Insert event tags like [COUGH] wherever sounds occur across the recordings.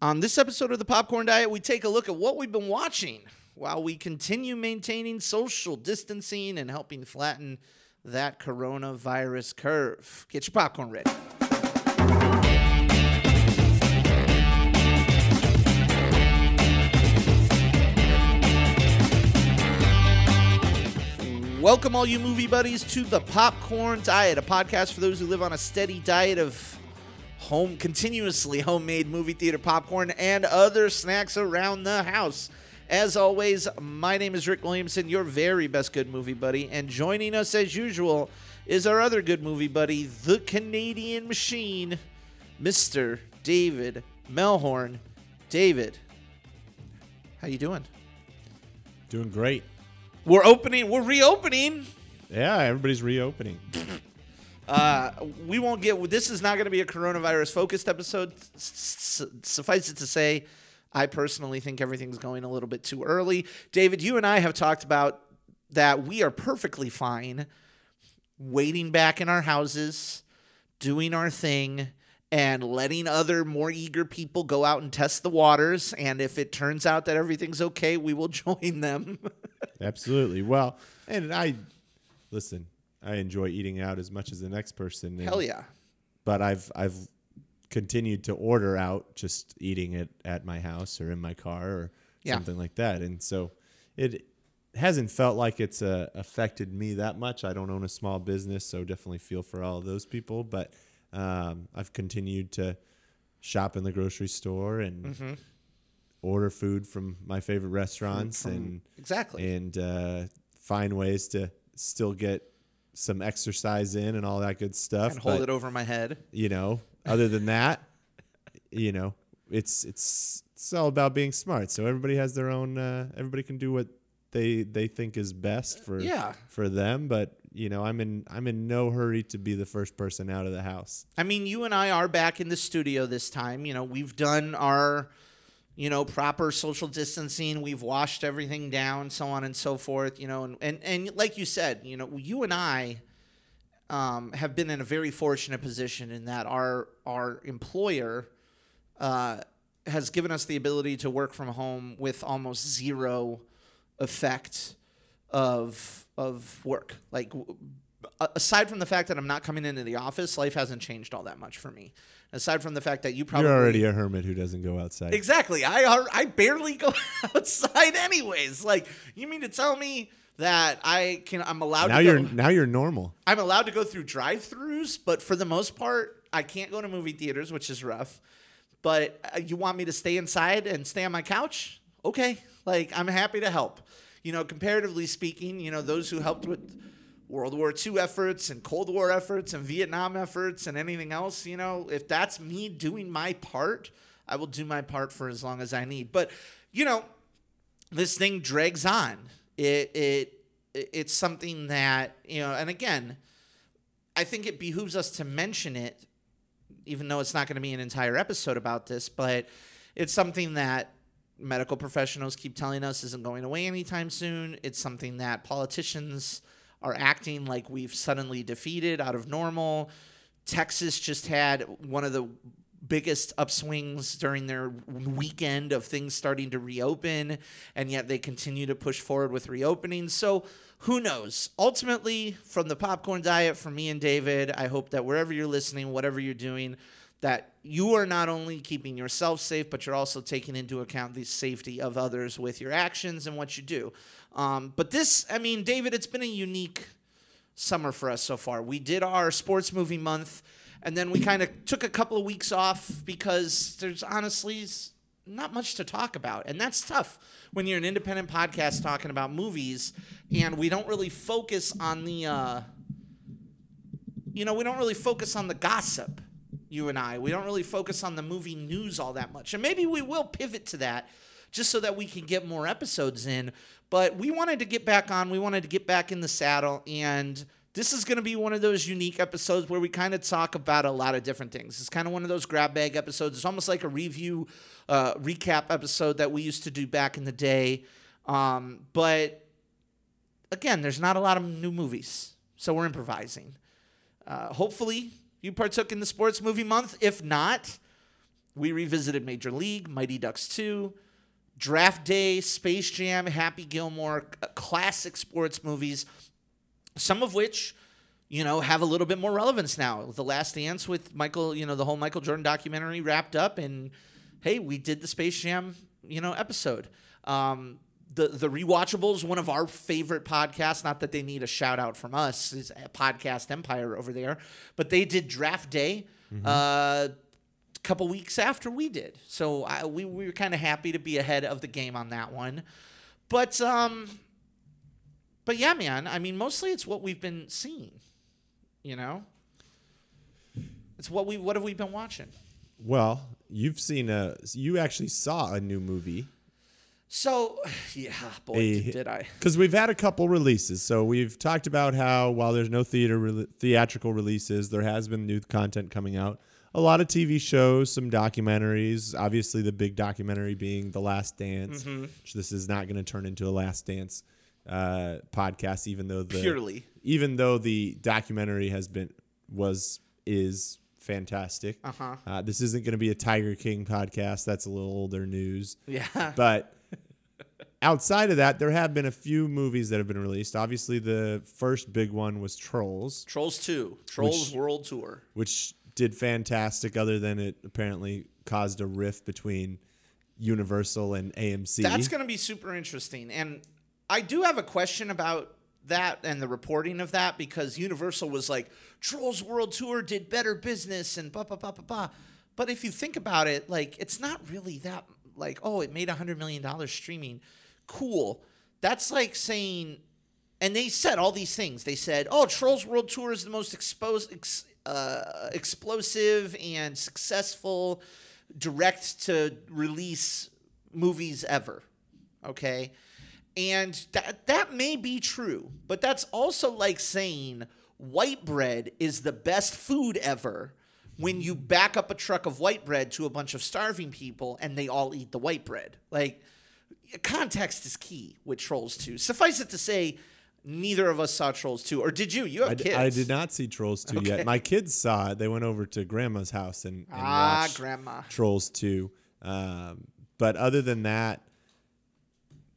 On this episode of the Popcorn Diet, we take a look at what we've been watching while we continue maintaining social distancing and helping flatten that coronavirus curve. Get your popcorn ready. Welcome, all you movie buddies, to the Popcorn Diet, a podcast for those who live on a steady diet of home, continuously homemade movie theater popcorn and other snacks around the house. As always, my name is Rick Williamson, your very best good movie buddy, and joining us as usual is our other good movie buddy, the Canadian Machine, Mr. David Melhorn. David, how you doing? Doing great. We're opening. We're reopening. Yeah, everybody's reopening. [LAUGHS] Uh, we won't get. This is not going to be a coronavirus focused episode. Suffice it to say, I personally think everything's going a little bit too early. David, you and I have talked about that we are perfectly fine waiting back in our houses, doing our thing, and letting other more eager people go out and test the waters. And if it turns out that everything's okay, we will [LAUGHS] join them. Absolutely. Well, and I listen. I enjoy eating out as much as the next person. and- Hell yeah. But I've I've continued to order out, just eating it at my house or in my car or Yeah. something like that. And so it hasn't felt like it's uh, affected me that much. I don't own a small business, so definitely feel for all of those people. But um, I've continued to shop in the grocery store and order food from my favorite restaurants Mm-hmm. From- and exactly. and uh, find ways to still get some exercise in and all that good stuff. and hold but, it over my head. You know, other than that, you know, it's it's it's all about being smart. So everybody has their own. Uh, everybody can do what they they think is best for Yeah. for them. But you know, I'm in I'm in no hurry to be the first person out of the house. I mean, you and I are back in the studio this time. You know, we've done our, you know, proper social distancing. We've washed everything down, so on and so forth. You know, and and, and like you said, you know, you and I um, have been in a very fortunate position in that our our employer uh, has given us the ability to work from home with almost zero effect of of work. Like aside from the fact that I'm not coming into the office, life hasn't changed all that much for me. Aside from the fact that you probably You're already a hermit who doesn't go outside. Exactly. I I barely go [LAUGHS] outside anyways. Like you mean to tell me that I can I'm allowed now to you're go, now you're normal. I'm allowed to go through drive-throughs, but for the most part, I can't go to movie theaters, which is rough. But uh, you want me to stay inside and stay on my couch? Okay. Like I'm happy to help. You know, comparatively speaking, you know, those who helped with World War II efforts and Cold War efforts and Vietnam efforts and anything else, you know, if that's me doing my part, I will do my part for as long as I need. But, you know, this thing drags on. It it it's something that, you know, and again, I think it behooves us to mention it even though it's not going to be an entire episode about this, but it's something that medical professionals keep telling us isn't going away anytime soon. It's something that politicians are acting like we've suddenly defeated out of normal. Texas just had one of the biggest upswings during their weekend of things starting to reopen, and yet they continue to push forward with reopening. So who knows? Ultimately, from the popcorn diet, from me and David, I hope that wherever you're listening, whatever you're doing, that you are not only keeping yourself safe, but you're also taking into account the safety of others with your actions and what you do. Um, but this, I mean, David, it's been a unique summer for us so far. We did our sports movie month, and then we kind of took a couple of weeks off because there's honestly not much to talk about. And that's tough when you're an independent podcast talking about movies, and we don't really focus on the, uh, you know, we don't really focus on the gossip, you and I. We don't really focus on the movie news all that much. And maybe we will pivot to that just so that we can get more episodes in. But we wanted to get back on, we wanted to get back in the saddle, and this is going to be one of those unique episodes where we kind of talk about a lot of different things. It's kind of one of those grab bag episodes. It's almost like a review, uh, recap episode that we used to do back in the day. Um, but again, there's not a lot of new movies, so we're improvising. Uh, hopefully, you partook in the sports movie month. If not, we revisited Major League, Mighty Ducks 2, Draft Day, Space Jam, Happy Gilmore, classic sports movies, some of which, you know, have a little bit more relevance now. The Last Dance with Michael, you know, the whole Michael Jordan documentary wrapped up, and hey, we did the Space Jam, you know, episode. Um, the the rewatchables, one of our favorite podcasts. Not that they need a shout out from us, is a podcast empire over there, but they did Draft Day. Uh, a couple weeks after we did. So I, we, we were kind of happy to be ahead of the game on that one. But um but yeah, man, I mean mostly it's what we've been seeing, you know? It's what we what have we been watching? Well, you've seen a. You actually saw a new movie So, [SIGHS] yeah, boy, A- did I. because we've had a couple releases. So we've talked about how while there's no theater re- theatrical releases, there has been new content coming out. A lot of TV shows, some documentaries. Obviously, the big documentary being The Last Dance. Mm-hmm. Which this is not going to turn into a Last Dance uh, podcast, even though the Purely. even though the documentary has been was is fantastic. Uh-huh. Uh, this isn't going to be a Tiger King podcast. That's a little older news. Yeah. But outside of that, there have been a few movies that have been released. Obviously, the first big one was Trolls, Trolls 2, Trolls Which- World Tour. which did fantastic, other than it apparently caused a rift between Universal and AMC. That's going to be super interesting. And I do have a question about that and the reporting of that because Universal was like, Trolls World Tour did better business and blah, blah, blah, blah, blah. But if you think about it, like, it's not really that, like, oh, it made $100 million streaming. Cool. That's like saying, and they said all these things. They said, "Oh, Trolls World Tour is the most exposed, ex, uh, explosive and successful direct to release movies ever." Okay, and that that may be true, but that's also like saying white bread is the best food ever. When you back up a truck of white bread to a bunch of starving people and they all eat the white bread, like context is key with Trolls 2. Suffice it to say, neither of us saw Trolls 2. Or did you? You have I, d- kids. I did not see Trolls 2 Okay. yet. My kids saw it. They went over to grandma's house and, and Ah, watched grandma. Trolls 2. Um, but other than that,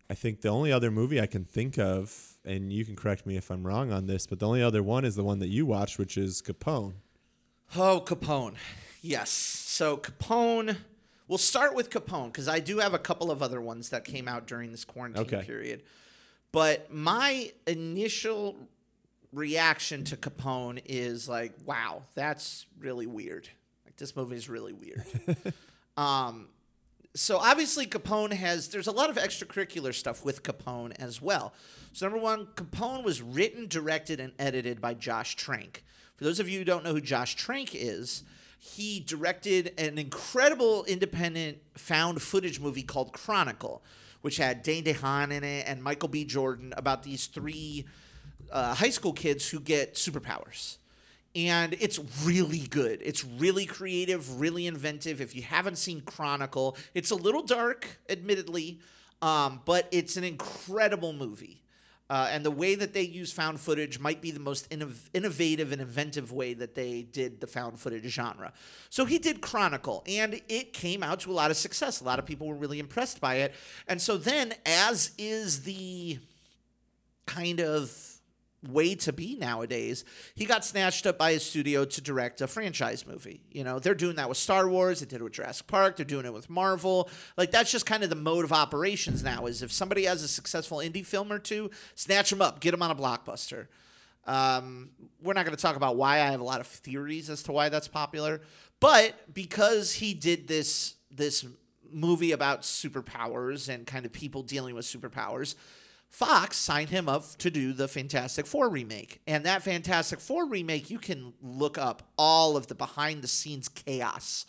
I think the only other movie I can think of, and you can correct me if I'm wrong on this, but the only other one is the one that you watched, which is Capone. Oh, Capone. Yes. So Capone. We'll start with Capone because I do have a couple of other ones that came out during this quarantine Okay. period. But my initial reaction to Capone is like, wow, that's really weird. Like this movie is really weird. [LAUGHS] um, so obviously Capone has there's a lot of extracurricular stuff with Capone as well. So number one, Capone was written, directed, and edited by Josh Trank. For those of you who don't know who Josh Trank is, he directed an incredible independent found footage movie called Chronicle, which had Dane DeHaan in it and Michael B. Jordan about these three uh, high school kids who get superpowers. And it's really good. It's really creative, really inventive. If you haven't seen Chronicle, it's a little dark, admittedly, um, but it's an incredible movie. Uh, and the way that they use found footage might be the most innov- innovative and inventive way that they did the found footage genre. So he did Chronicle, and it came out to a lot of success. A lot of people were really impressed by it. And so then, as is the kind of way to be nowadays. He got snatched up by his studio to direct a franchise movie. You know, they're doing that with Star Wars, they did it with Jurassic Park, they're doing it with Marvel. Like that's just kind of the mode of operations now is if somebody has a successful indie film or two, snatch them up, get them on a blockbuster. Um, we're not going to talk about why I have a lot of theories as to why that's popular, but because he did this this movie about superpowers and kind of people dealing with superpowers, Fox signed him up to do the Fantastic Four remake. And that Fantastic Four remake, you can look up all of the behind the scenes chaos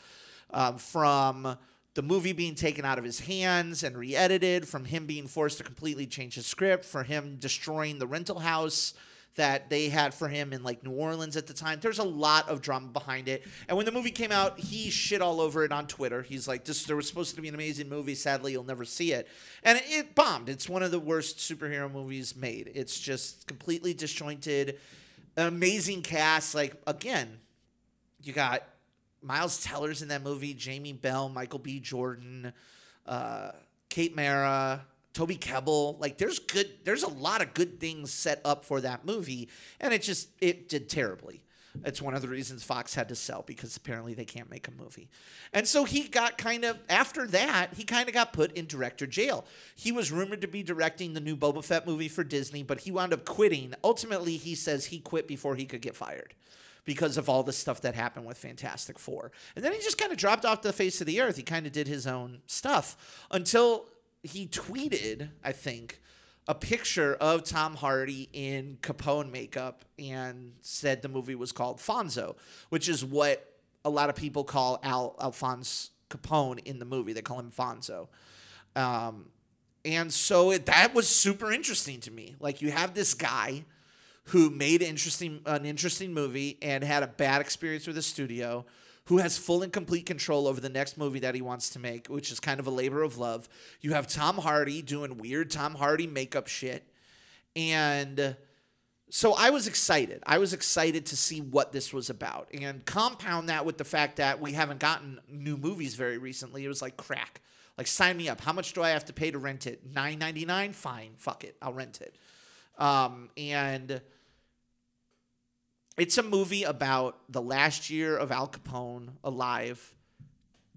um, from the movie being taken out of his hands and re edited, from him being forced to completely change his script, for him destroying the rental house that they had for him in like New Orleans at the time. There's a lot of drama behind it. And when the movie came out, he shit all over it on Twitter. He's like, "This there was supposed to be an amazing movie. Sadly, you'll never see it." And it bombed. It's one of the worst superhero movies made. It's just completely disjointed. Amazing cast. Like again, you got Miles Teller's in that movie. Jamie Bell, Michael B. Jordan, uh, Kate Mara, Toby Kebbell. Like there's good. There's a lot of good things set up for that movie, and it just it did terribly. It's one of the reasons Fox had to sell because apparently they can't make a movie. And so he got kind of, after that, he kind of got put in director jail. He was rumored to be directing the new Boba Fett movie for Disney, but he wound up quitting. Ultimately, he says he quit before he could get fired because of all the stuff that happened with Fantastic Four. And then he just kind of dropped off the face of the earth. He kind of did his own stuff until he tweeted, I think, a picture of Tom Hardy in Capone makeup and said the movie was called Fonzo, which is what a lot of people call Al Alphonse Capone in the movie. They call him Fonzo. Um, and so it, that was super interesting to me. Like you have this guy who made interesting an interesting movie and had a bad experience with the studio who has full and complete control over the next movie that he wants to make, which is kind of a labor of love. You have Tom Hardy doing weird Tom Hardy makeup shit. And so I was excited. I was excited to see what this was about. And compound that with the fact that we haven't gotten new movies very recently. It was like crack. Like sign me up. How much do I have to pay to rent it? Nine ninety nine. Fine. Fuck it. I'll rent it. Um, and it's a movie about the last year of Al Capone alive,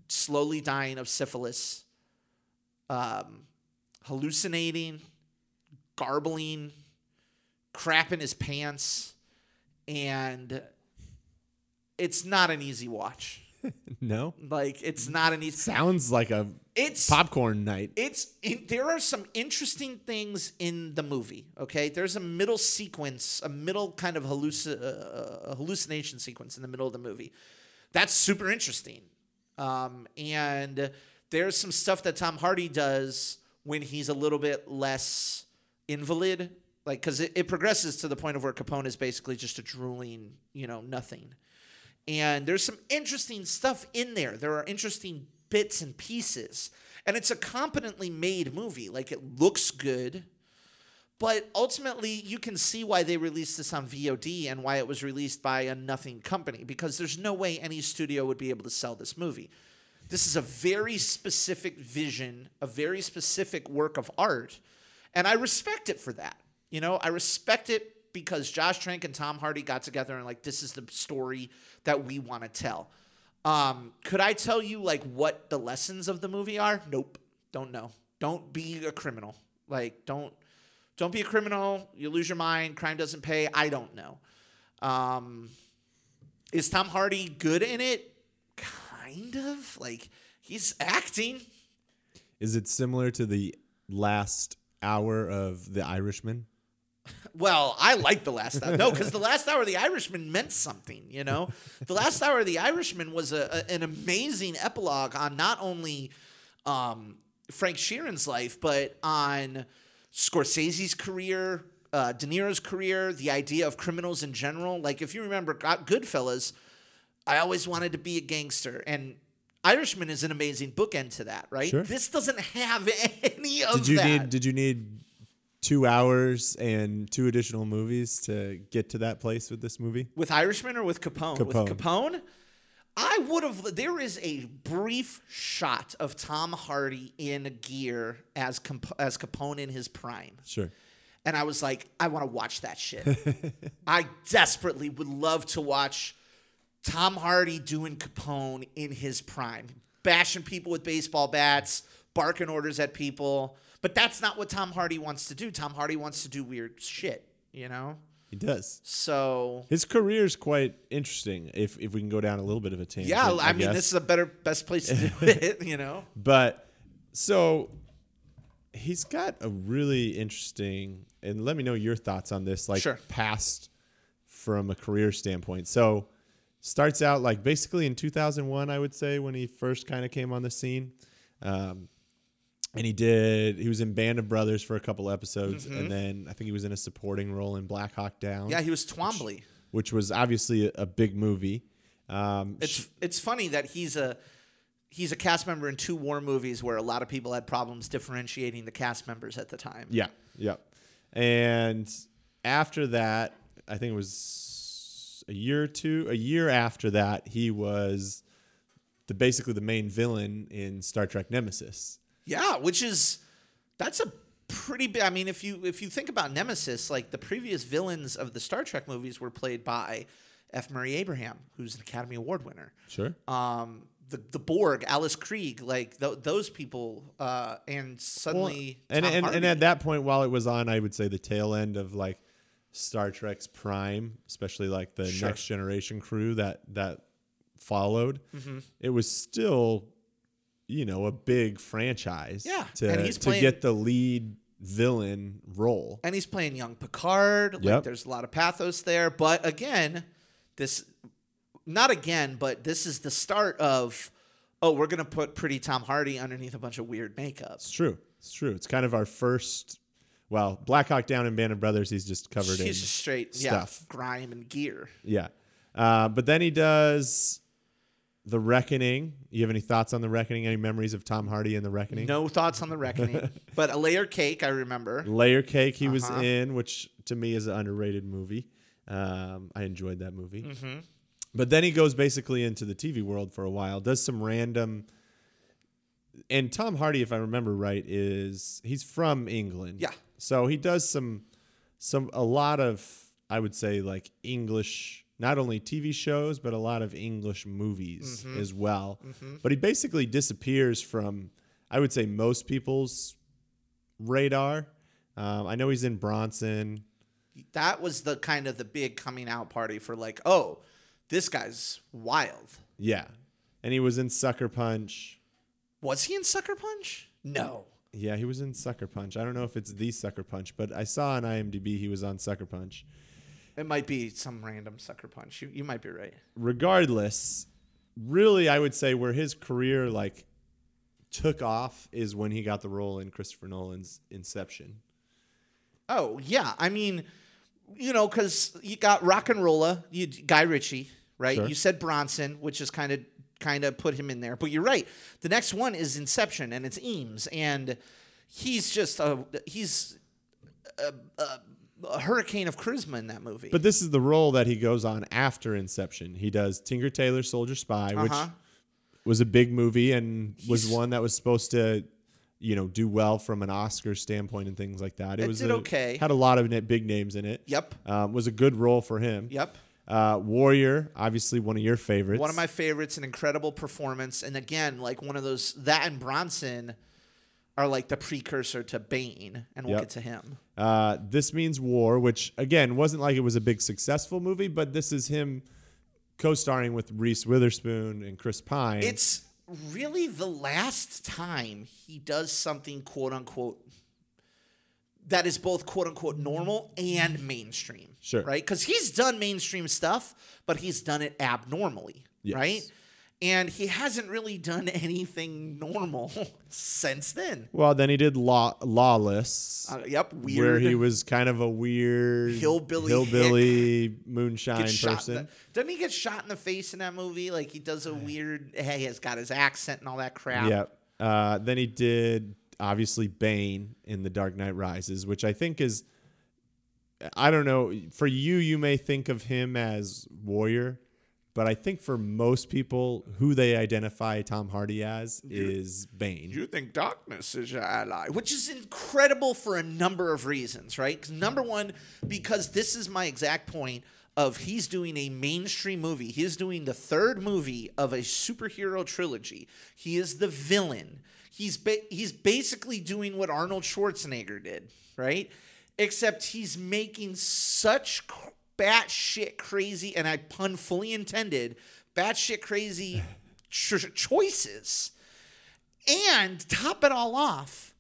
slowly dying of syphilis, um, hallucinating, garbling, crap in his pants, and it's not an easy watch. [LAUGHS] no, Like it's not an easy. sounds like a It's popcorn night. it's in, there are some interesting things in the movie. Okay, there's a middle sequence, a middle kind of halluci- uh, uh, hallucination sequence in the middle of the movie. That's super interesting. Um, and there's some stuff that Tom Hardy does when he's a little bit less invalid, like because it, it progresses to the point of where Capone is basically just a drooling, you know, nothing. And there's some interesting stuff in there. There are interesting bits and pieces. And it's a competently made movie. Like it looks good. But ultimately, you can see why they released this on VOD and why it was released by a nothing company because there's no way any studio would be able to sell this movie. This is a very specific vision, a very specific work of art, and I respect it for that. You know, I respect it because Josh Trank and Tom Hardy got together and like this is the story that we want to tell. Um, could I tell you like what the lessons of the movie are? Nope. Don't know. Don't be a criminal. Like don't don't be a criminal. You lose your mind. Crime doesn't pay. I don't know. Um, is Tom Hardy good in it? Kind of. Like he's acting. Is it similar to the last hour of The Irishman? Well, I like the last hour. No, because the last hour of The Irishman meant something. You know, the last hour of The Irishman was a, a- an amazing epilogue on not only um, Frank Sheeran's life, but on Scorsese's career, uh, De Niro's career, the idea of criminals in general. Like, if you remember Go- Goodfellas, I always wanted to be a gangster, and Irishman is an amazing bookend to that. Right? Sure. This doesn't have [LAUGHS] any of Did you that. need Did you need two hours and two additional movies to get to that place with this movie? With Irishman or with Capone? Capone. With Capone, I would have. There is a brief shot of Tom Hardy in gear as Comp- as Capone in his prime, Sure. and I was like, I want to watch that shit. [LAUGHS] I desperately would love to watch Tom Hardy doing Capone in his prime, bashing people with baseball bats, barking orders at people. But that's not what Tom Hardy wants to do. Tom Hardy wants to do weird shit, you know. He does. So His career is quite interesting. If if we can go down a little bit of a tangent. Yeah, I, I, mean, guess. this is a better, best place to do [LAUGHS] it. You know, But so he's got a really interesting, and let me know your thoughts on this, like Sure. past from a career standpoint. So starts out like basically in 2001, I would say, when he first kind of came on the scene. Um, and he did, he was in Band of Brothers for a couple episodes. And then I think he was in a supporting role in Black Hawk Down, Mm-hmm. yeah, he was Twombly. which was obviously a, a big movie. Um, It's it's funny that he's a he's a cast member in two war movies where a lot of people had problems differentiating the cast members at the time. Yeah, yeah. And after that, I think it was a year or two, a year after that, he was the basically the main villain in Star Trek Nemesis. Yeah, which is that's a pretty big. I mean, if you if you think about Nemesis, like the previous villains of the Star Trek movies were played by F. Murray Abraham, who's an Academy Award winner. Sure. Um, the the Borg, Alice Krige, like th- those people, uh, and suddenly and, and, and at that point, while it was on, I would say the tail end of like Star Trek's prime, especially like the Sure. next generation crew that that followed. Mm-hmm. It was still, you know, a big franchise. Yeah, To and he's to playing- get the lead villain role. and he's playing young Picard. Like Yep. there's a lot of pathos there, but again, this not again, but this is the start of oh, we're gonna put pretty Tom Hardy underneath a bunch of weird makeup. It's true. It's true. It's kind of our first. Well, Black Hawk Down and Band of Brothers, he's just covered in just straight stuff. yeah, grime and gear. Yeah. Uh, but then he does The Reckoning. You have any thoughts on The Reckoning? Any memories of Tom Hardy in The Reckoning? No thoughts on the reckoning, [LAUGHS] but a layer cake I remember. Layer Cake he was Uh-huh. in, which to me is an underrated movie. Um, I enjoyed that movie. Mm-hmm. But then he goes basically into the TV world for a while, does some random. And Tom Hardy, if I remember right, is he's from England. Yeah. So he does some, some a lot of I would say like English, not only TV shows but a lot of English movies Mm-hmm. as well. But he basically disappears from, I would say, most people's radar. Um, I know he's in Bronson. That was the kind of the big coming out party for like, oh, this guy's wild. Yeah. And he was in Sucker Punch. Was he in Sucker Punch? No. Yeah, he was in Sucker Punch. I don't know if it's the Sucker Punch, but I saw on IMDb he was on Sucker Punch. It might be some random Sucker Punch. You, you might be right. Regardless, really, I would say where his career like took off is when he got the role in Christopher Nolan's Inception. Oh yeah, I mean, you know, because you got RocknRolla, you Guy Ritchie, right? Sure. You said Bronson, which is kind of kind of put him in there, but you're right. The next one is Inception, and it's Eames, and he's just a he's a, a, a hurricane of charisma in that movie. But this is the role that he goes on after Inception. He does Tinker Tailor Soldier Spy, which Uh-huh. was a big movie and was one that was supposed to, you know, do well from an Oscar standpoint and things like that. It was did a- okay. Had a lot of big names in it. Yep. Um, was a good role for him. Yep. Uh, Warrior, obviously one of your favorites. One of my favorites, an incredible performance, and again, like one of those that and Bronson are like the precursor to Bane, and we'll Yep. get to him. Uh, this means war, which again wasn't like it was a big successful movie, but this is him co-starring with Reese Witherspoon and Chris Pine. It's really the last time he does something quote unquote that is both quote unquote normal and mainstream. Sure. Right? Because he's done mainstream stuff, but he's done it abnormally. Yes. Right? And he hasn't really done [LAUGHS] anything normal [LAUGHS] since then. well, then he did Law- Lawless. Uh, yep, weird. where he was kind of a weird Hillbilly hillbilly moonshine Gets shot in person. the- doesn't he get shot in the face in that movie? Like he does a weird. Hey, he's got his accent and all that crap. Yep. Uh, then he did obviously Bane in The Dark Knight Rises, which I think is I don't know, for you you may think of him as warrior, but I think for most people who they identify Tom Hardy as is Bane. You think darkness is your ally, which is incredible for a number of reasons, right? number one, because this is my exact point of he's doing a mainstream movie. He is doing the third movie of a superhero trilogy. He is the villain. He's ba- he's basically doing what Arnold Schwarzenegger did, right? Except he's making such batshit crazy, and I pun fully intended, batshit crazy [SIGHS] ch- choices. And top it all off,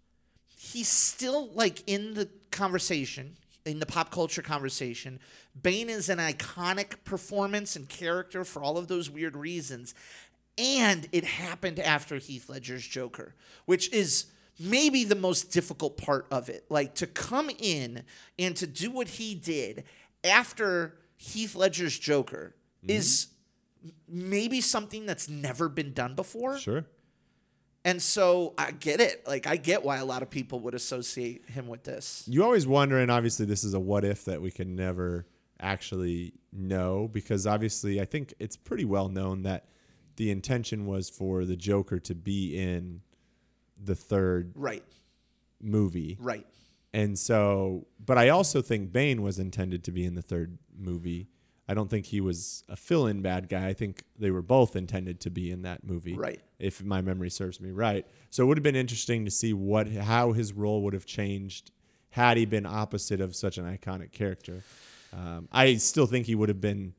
he's still like in the conversation, in the pop culture conversation. Bane is an iconic performance and character for all of those weird reasons. And it happened after Heath Ledger's Joker, which is maybe the most difficult part of it. Like to come in and to do what he did after Heath Ledger's Joker mm-hmm. is maybe something that's never been done before. Sure. And so I get it. Like I get why a lot of people would associate him with this. You always wonder, and obviously this is a what if that we can never actually know because obviously I think it's pretty well known that the intention was for the Joker to be in the third Right. movie. Right. And so, but I also think Bane was intended to be in the third movie. I don't think he was a fill in bad guy. I think they were both intended to be in that movie. Right. If my memory serves me right. So it would have been interesting to see what how his role would have changed had he been opposite of such an iconic character. Um, I still think he would have been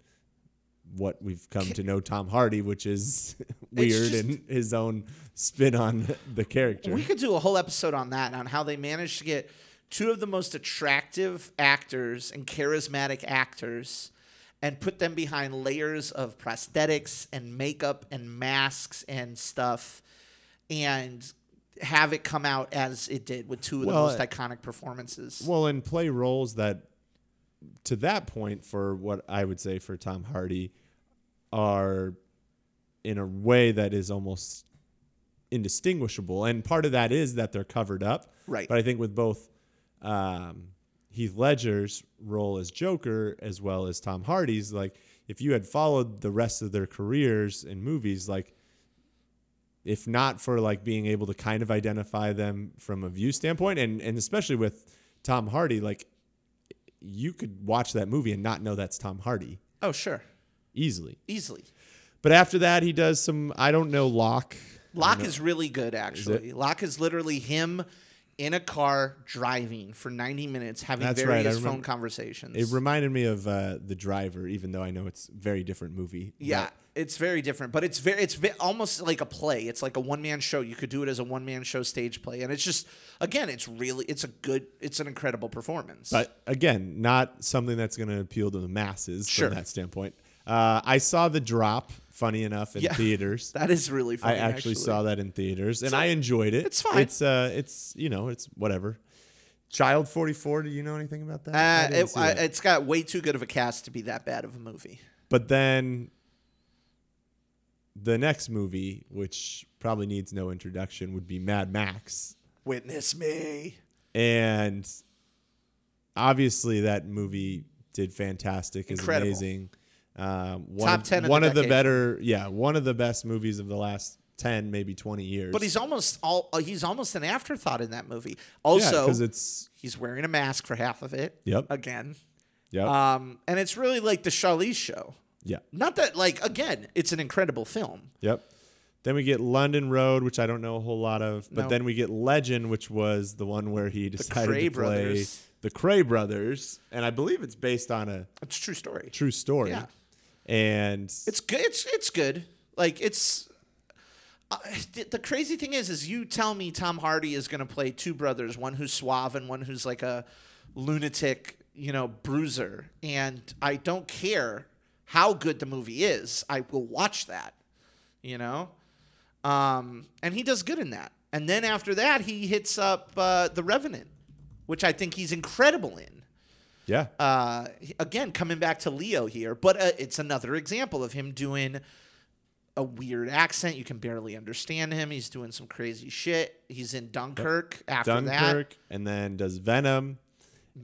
what we've come to know Tom Hardy, which is [LAUGHS] weird just- and his own spin on the character. We could do a whole episode on that, and on how they managed to get two of the most attractive actors and charismatic actors and put them behind layers of prosthetics and makeup and masks and stuff and have it come out as it did with two of Well, the most uh, iconic performances. Well, and play roles that, to that point, for what I would say for Tom Hardy, are in a way that is almost indistinguishable. And part of that is that they're covered up. Right. But I think with both um, Heath Ledger's role as Joker as well as Tom Hardy's, like if you had followed the rest of their careers in movies, like if not for like being able to kind of identify them from a view standpoint and and especially with Tom Hardy like you could watch that movie and not know that's Tom Hardy oh, sure. easily. Easily. But after that he does some I don't know Locke. Locke is really good, actually. Locke is literally him in a car driving for 90 minutes, having That's right, various phone conversations. It reminded me of uh, The Driver even though I know it's a very different movie. yeah, it's very different, but it's very, it's ve- almost like a play. It's like a one man show. You could do it as a one man show stage play, and it's just, again, it's really, it's a good, it's an incredible performance. But again, not something that's going to appeal to the masses Sure. from that standpoint. Uh, I saw The Drop, funny enough, in Yeah. [LAUGHS] theaters. that is really funny. I funny. actually, saw that in theaters, and I enjoyed it. it's fine. It's uh, it's you know, it's whatever. Child Forty Four. Do you know anything about that? Uh, didn't it, see I, that. it's got way too good of a cast to be that bad of a movie. but then the next movie, which probably needs no introduction, would be Mad Max, Witness me. and obviously that movie did fantastic. is amazing. Um, one Top of, 10 of the one of the better, yeah, one of the best movies of the last ten, maybe twenty years. But he's almost all, uh, he's almost an afterthought in that movie. Also, because it's he's wearing a mask for half of it. Yep. Again. yep, Um, and it's really like the Charlize show. yeah. Not that like again, it's an incredible film. Yep. Then we get London Road, which I don't know a whole lot of, but No. then we get Legend, which was the one where he decided to play brothers. the Kray brothers, and I believe it's based on a It's a true story. true story. Yeah. And It's good. It's it's good. Like it's. Uh, the, crazy thing is, is you tell me Tom Hardy is going to play two brothers, one who's suave and one who's like a lunatic, you know, bruiser, and I don't care how good the movie is. I will watch that, you know, um, and he does good in that. And then after that, he hits up uh, the Revenant, which I think he's incredible in. Yeah, uh, again coming back to Leo here, but uh, it's another example of him doing a weird accent. You can barely understand him. He's doing some crazy shit. He's in Dunkirk after that. Dunkirk, and then does Venom,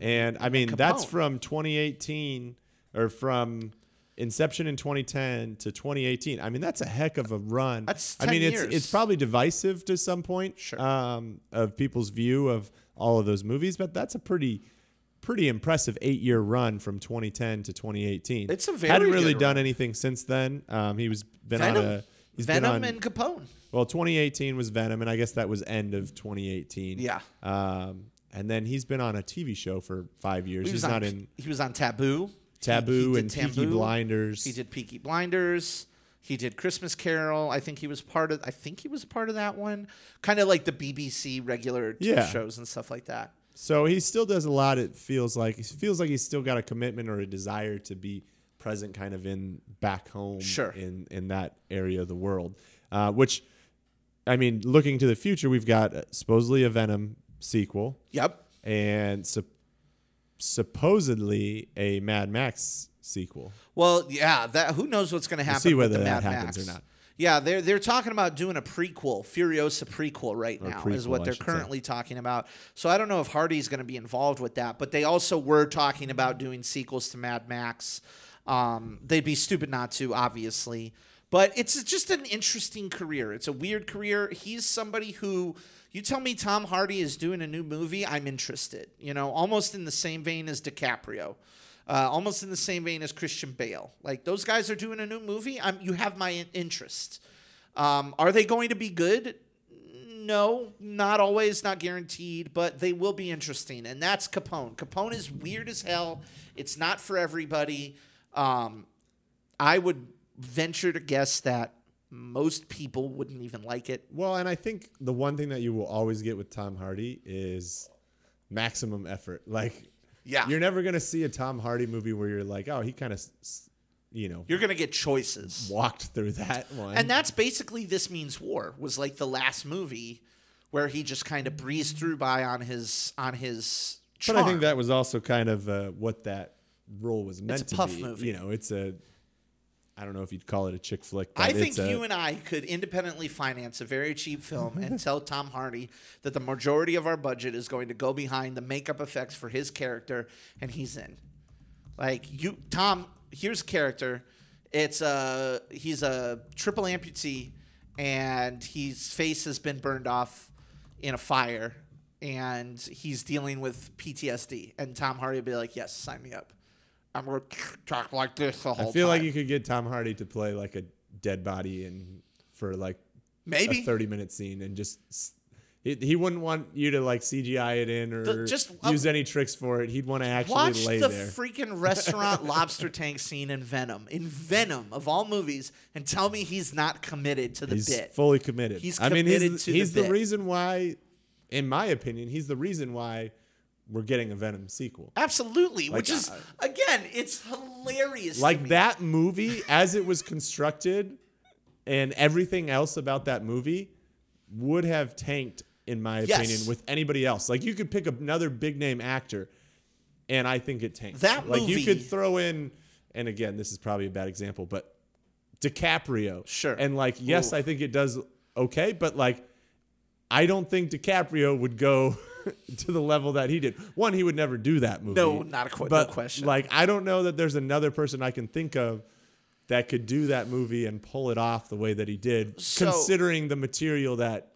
and I mean that's from 2018 or from Inception in 2010 to 2018. I mean that's a heck of a run. That's I mean 10 it's it's probably divisive to some point Sure. um, of people's view of all of those movies, but that's a pretty pretty impressive eight year run from 2010 to 2018. It's a very hadn't really done run. anything since then. Um, he was been on a he's Venom been on and Capone. well, 2018 was Venom, and I guess that was end of 2018. Yeah. Um, and then he's been on a TV show for five years. He He's on, not in He was on Taboo. Taboo he did and Peaky Blinders. He did Peaky Blinders. He did Christmas Carol. I think he was part of. I think he was part of that one. Kind of like the BBC regular Yeah. shows and stuff like that. So he still does a lot. It feels like he feels like he's still got a commitment or a desire to be present, kind of in back home, Sure. in in that area of the world. Uh, which, I mean, looking to the future, we've got uh, supposedly a Venom sequel Yep. and sup- supposedly a Mad Max sequel. Well, yeah. That who knows what's going to happen. see with whether the that Mad happens Max. or not. Yeah, they're they're talking about doing a prequel, Furiosa prequel right Or now is what they're should say. currently talking about. So I don't know if Hardy's going to be involved with that, but they also were talking about doing sequels to Mad Max. Um, they'd be stupid not to, obviously. But it's just an interesting career. It's a weird career. He's somebody who you tell me Tom Hardy is doing a new movie, I'm interested. You know, almost in the same vein as DiCaprio. Uh, almost in the same vein as Christian Bale. Like those guys are doing a new movie. I'm, you have my in- interest. Um, are they going to be good? No, not always, not guaranteed, but they will be interesting. And that's Capone. Capone is weird as hell. It's not for everybody. Um, I would venture to guess that most people wouldn't even like it. Well, and I think the one thing that you will always get with Tom Hardy is maximum effort. Like, Yeah. you're never gonna see a Tom Hardy movie where you're like, oh, he kind of, you know, You're going to get choices. walked through that one. And that's basically This Means War was like the last movie where he just kind of breezed through by on his on his but I think that was also kind of uh, what that role was meant to be. It's a puff be. movie. You know, it's a, I don't know if you'd call it a chick flick. But I think a, you and I could independently finance a very cheap film and tell Tom Hardy that the majority of our budget is going to go behind the makeup effects for his character, and he's in. Like you, Tom. Here's character. It's a he's a triple amputee, and his face has been burned off in a fire, and he's dealing with PTSD. And Tom Hardy would be like, "Yes, sign me up. I'm going to talk like this the whole I feel time." like you could get Tom Hardy to play like a dead body and for like maybe a 30 minute scene and just he, he wouldn't want you to like CGI it in or The- just, uh, use any tricks for it. He'd want to actually Watch lay the there. freaking restaurant [LAUGHS] lobster tank scene in Venom. In Venom of all movies, and tell me he's not committed to the he's bit. fully committed. He's I mean, committed he's, to the he's the, bit. reason why, in my opinion, he's the reason why we're getting a Venom sequel. Absolutely, which is uh, again, it's hilarious. Like that movie, as it was constructed, and everything else about that movie would have tanked, in my Yes. opinion, with anybody else. Like you could pick another big name actor, and I think it tanks. That like you could throw in, and again, this is probably a bad example, but DiCaprio. Sure. And like, yes, Ooh. I think it does okay, but like, I don't think DiCaprio would go [LAUGHS] to the level that he did. One, he would never do that movie. No, not a que- no question. Like, I don't know that there's another person I can think of that could do that movie and pull it off the way that he did, So- considering the material that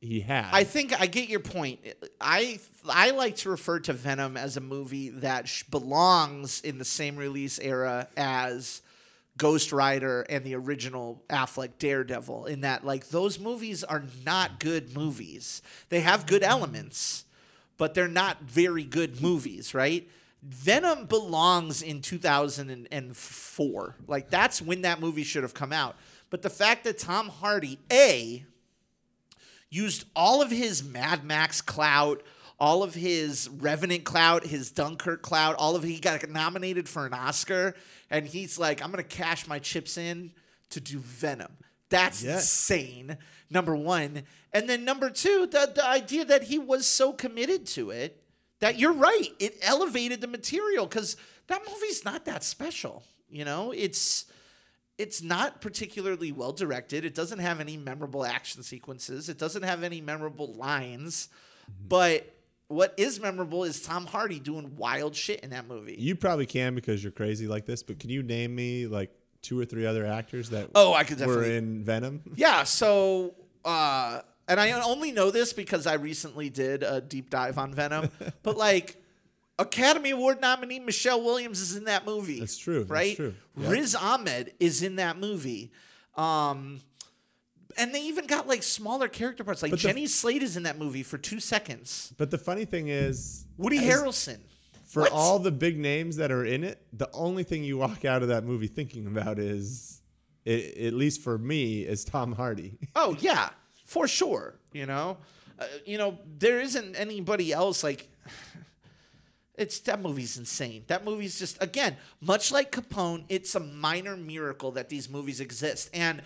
he had. I think I get your point. I I like to refer to Venom as a movie that sh- belongs in the same release era as Ghost Rider and the original Affleck Daredevil. In that, like those movies are not good movies. They have good elements, but they're not very good movies, right? Venom belongs in 2004. Like that's when that movie should have come out. But the fact that Tom Hardy, A, used all of his Mad Max clout, all of his Revenant clout, his Dunkirk clout, all of he got nominated for an Oscar, and he's like, I'm gonna cash my chips in to do Venom. That's Yeah. insane. Number one, and then number two, the the idea that he was so committed to it that you're right, it elevated the material because that movie's not that special. You know, it's it's not particularly well directed. It doesn't have any memorable action sequences. It doesn't have any memorable lines. Mm-hmm. But what is memorable is Tom Hardy doing wild shit in that movie. you probably can because you're crazy like this, but can you name me like two or three other actors that Oh, I could were definitely. in Venom? [LAUGHS] Yeah, so uh and I only know this because I recently did a deep dive on Venom. [LAUGHS] but like Academy Award nominee Michelle Williams is in that movie. That's true, that's Right? true. Yep. Riz Ahmed is in that movie. Um and they even got like smaller character parts. Like But the- Jenny Slate is in that movie for two seconds. But the funny thing is, Woody Harrelson. for What? all the big names that are in it, the only thing you walk out of that movie thinking about is, i at least for me, is Tom Hardy. [LAUGHS] Oh yeah, for sure. You know, uh, you know there isn't anybody else like. [SIGHS] It's that movie's insane. That movie's just again much like Capone. It's a minor miracle that these movies exist. And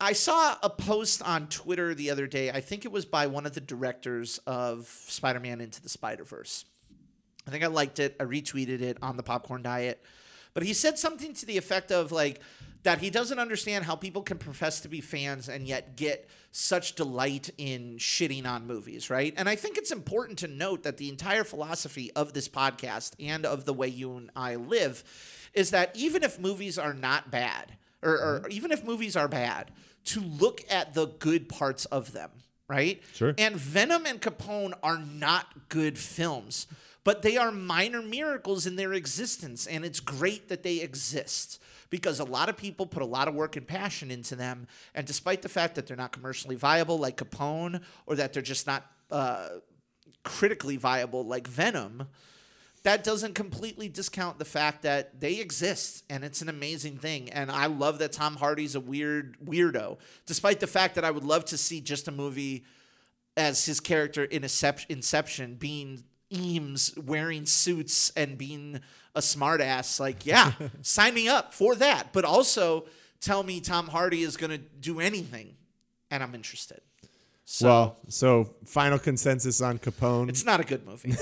I saw a post on Twitter the other day. I think it was by one of the directors of Spider-Man Into the Spider-Verse. I think I liked it. I retweeted it on the Popcorn Diet. But he said something to the effect of like that he doesn't understand how people can profess to be fans and yet get such delight in shitting on movies, right? And I think it's important to note that the entire philosophy of this podcast and of the way you and I live is that even if movies are not bad, or, or even if movies are bad, to look at the good parts of them, right? Sure. And Venom and Capone are not good films, but they are minor miracles in their existence, and it's great that they exist because a lot of people put a lot of work and passion into them, and despite the fact that they're not commercially viable like Capone, or that they're just not uh, critically viable like Venom, that doesn't completely discount the fact that they exist and it's an amazing thing. And I love that Tom Hardy's a weird weirdo, despite the fact that I would love to see just a movie as his character in Inception being Eames wearing suits and being a smartass. Like, yeah, [LAUGHS] sign me up for that. But also tell me Tom Hardy is going to do anything and I'm interested. So, well, so final consensus on Capone. it's not a good movie. [LAUGHS]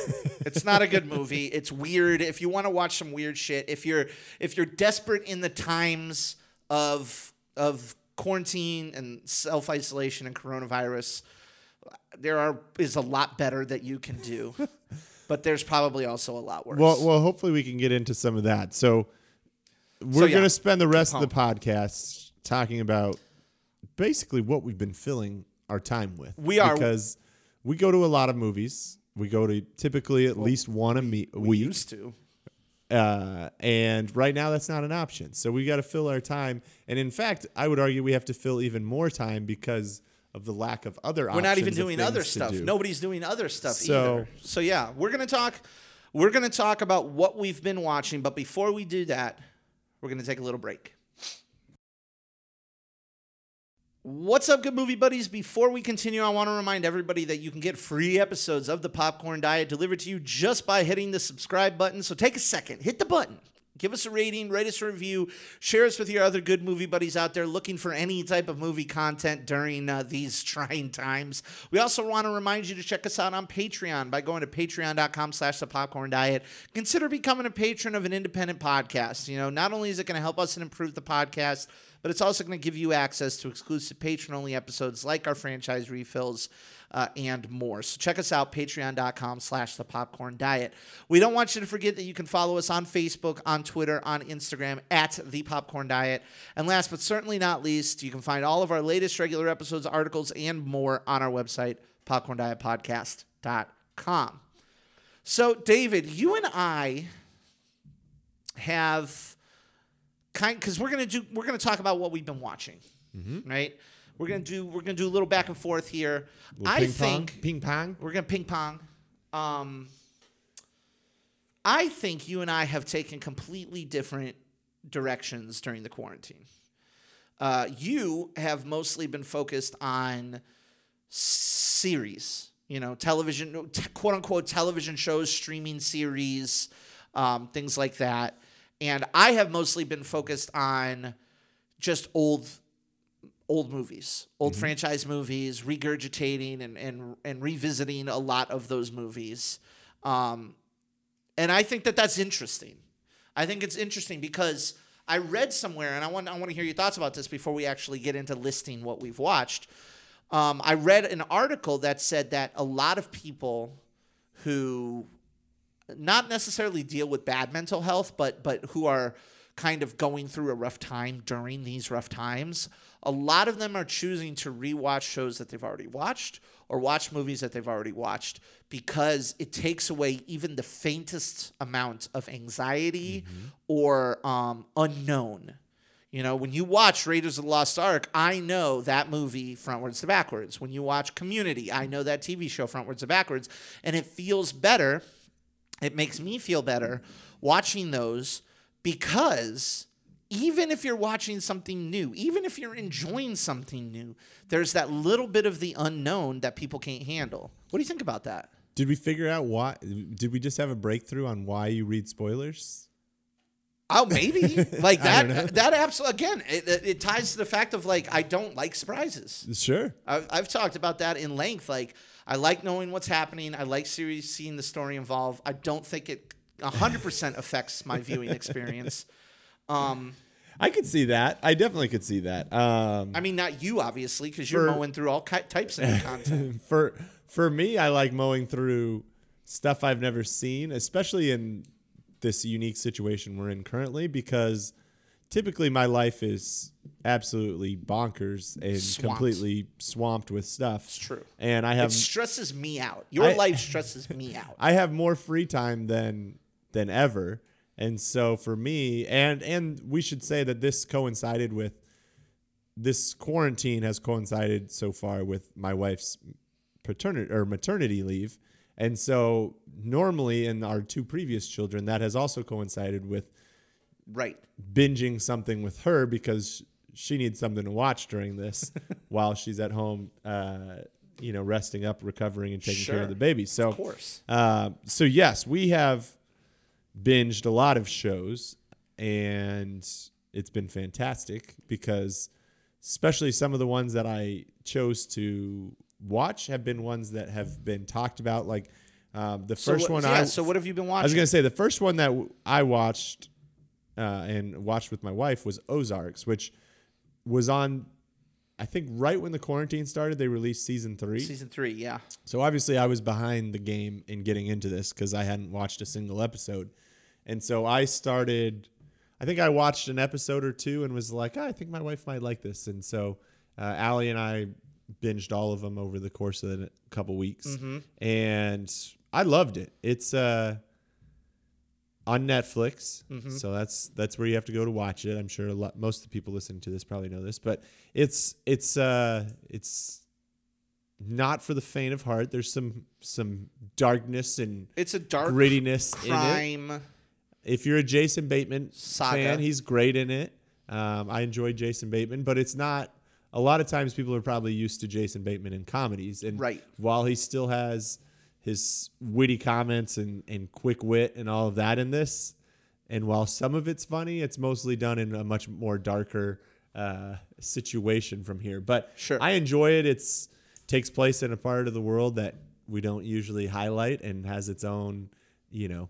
it's not a good movie. It's weird. If you want to watch some weird shit, if you're if you're desperate in the times of of quarantine and self isolation and coronavirus, there are is a lot better that you can do. [LAUGHS] but there's probably also a lot worse. Well, well, hopefully we can get into some of that. So we're So, yeah, going to spend the rest of the podcast talking about basically what we've been filling our time with. We are- because we go to a lot of movies. We go to typically at least one a, me- we week, used to. uh, and right now that's not an option. So we got to fill our time. And in fact, I would argue we have to fill even more time because of the lack of other. Options. We're not even doing other stuff. do. Nobody's doing other stuff So- either. So yeah, we're gonna talk. We're gonna talk about what we've been watching. But before we do that, we're gonna take a little break. What's up, good movie buddies? Before we continue, I want to remind everybody that you can get free episodes of the Popcorn Diet delivered to you just by hitting the subscribe button. So take a second, hit the button. Give us a rating, write us a review, share us with your other good movie buddies out there looking for any type of movie content during uh, these [LAUGHS] trying times. We also want to remind you to check us out on Patreon by going to patreon.com slash the popcorn diet. Consider becoming a patron of an independent podcast. You know, not only is it going to help us and improve the podcast, but it's also going to give you access to exclusive patron only episodes like our franchise refills uh, and more. So check us out, patreon.com slash the popcorn diet. We don't want you to forget that you can follow us on Facebook, on Twitter, on Instagram at the popcorn diet. And last but certainly not least, you can find all of our latest regular episodes, articles, and more on our website, popcorndietpodcast.com. So, David, you and I have kind because we're gonna do we're gonna talk about what we've been watching, right? We're gonna do we're gonna do a little back and forth here. I ping think pong, ping pong. we're gonna ping pong. Um, I think you and I have taken completely different directions during the quarantine. Uh, you have mostly been focused on series, you know, television, t- quote unquote, television shows, streaming series, um, things like that. And I have mostly been focused on just old old movies, old franchise movies, regurgitating and, and and revisiting a lot of those movies. Um, and I think that that's interesting. I think it's interesting because I read somewhere, and I want I want to hear your thoughts about this before we actually get into listing what we've watched. Um, I read an article that said that a lot of people who not necessarily deal with bad mental health, but but who are kind of going through a rough time during these rough times. A lot of them are choosing to rewatch shows that they've already watched or watch movies that they've already watched because it takes away even the faintest amount of anxiety or um, unknown. You know, when you watch Raiders of the Lost Ark, I know that movie frontwards to backwards. When you watch Community, I know that TV show frontwards to backwards. And it feels better. It makes me feel better watching those because even if you're watching something new, even if you're enjoying something new, there's that little bit of the unknown that people can't handle. What do you think about that? Did we figure out why? Did we just have a breakthrough on why you read spoilers? Oh, maybe like [LAUGHS] I don't know. that. That absolutely again, it, it it ties to the fact of like I don't like surprises. Sure. I've, I've talked about that in length. Like, I like knowing what's happening. I like series seeing the story evolve. I don't think it 100% affects my viewing experience. [LAUGHS] Um, I could see that. I definitely could see that. Um, I mean, not you, obviously, because you're For- mowing through all ki- types of content. [LAUGHS] for for me, I like mowing through stuff I've never seen, especially in this unique situation we're in currently, because typically my life is absolutely bonkers and Swamped. completely swamped with stuff. It's true. And I have It stresses me out. Your I- life stresses me out. I have more free time than than ever. And so for me and and we should say that this coincided with this quarantine has coincided so far with my wife's paternity or maternity leave. And so normally in our two previous children that has also coincided with Right. binging something with her because she needs something to watch during this [LAUGHS] while she's at home uh, you know resting up recovering and taking care of the baby so Of course. uh, so yes, we have binged a lot of shows, and it's been fantastic because, especially some of the ones that I chose to watch have been ones that have been talked about. Like um, the So first what, one, yeah, I so what have you been watching? I was gonna say the first one that w- I watched uh, and watched with my wife was Ozarks, which was on. I think right when the quarantine started, they released season three. Season three, yeah. So obviously, I was behind the game in getting into this because I hadn't watched a single episode, and so I started. I think I watched an episode or two and was like, "Ah, I think my wife might like this, and so uh, Allie and I binged all of them over the course of a couple weeks, and I loved it. It's uh, on Netflix, so that's that's where you have to go to watch it. I'm sure a lot, most of the people listening to this probably know this, but it's it's uh, it's not for the faint of heart. There's some some darkness and It's a dark grittiness in it. If you're a Jason Bateman Saga. fan, he's great in it. Um, I enjoy Jason Bateman, but it's not. A lot of times, people are probably used to Jason Bateman in comedies, and Right. while he still has his witty comments and, and quick wit and all of that in this, and while some of it's funny, it's mostly done in a much more darker uh, situation from here. But Sure. I enjoy it. It's takes place in a part of the world that we don't usually highlight and has its own, you know,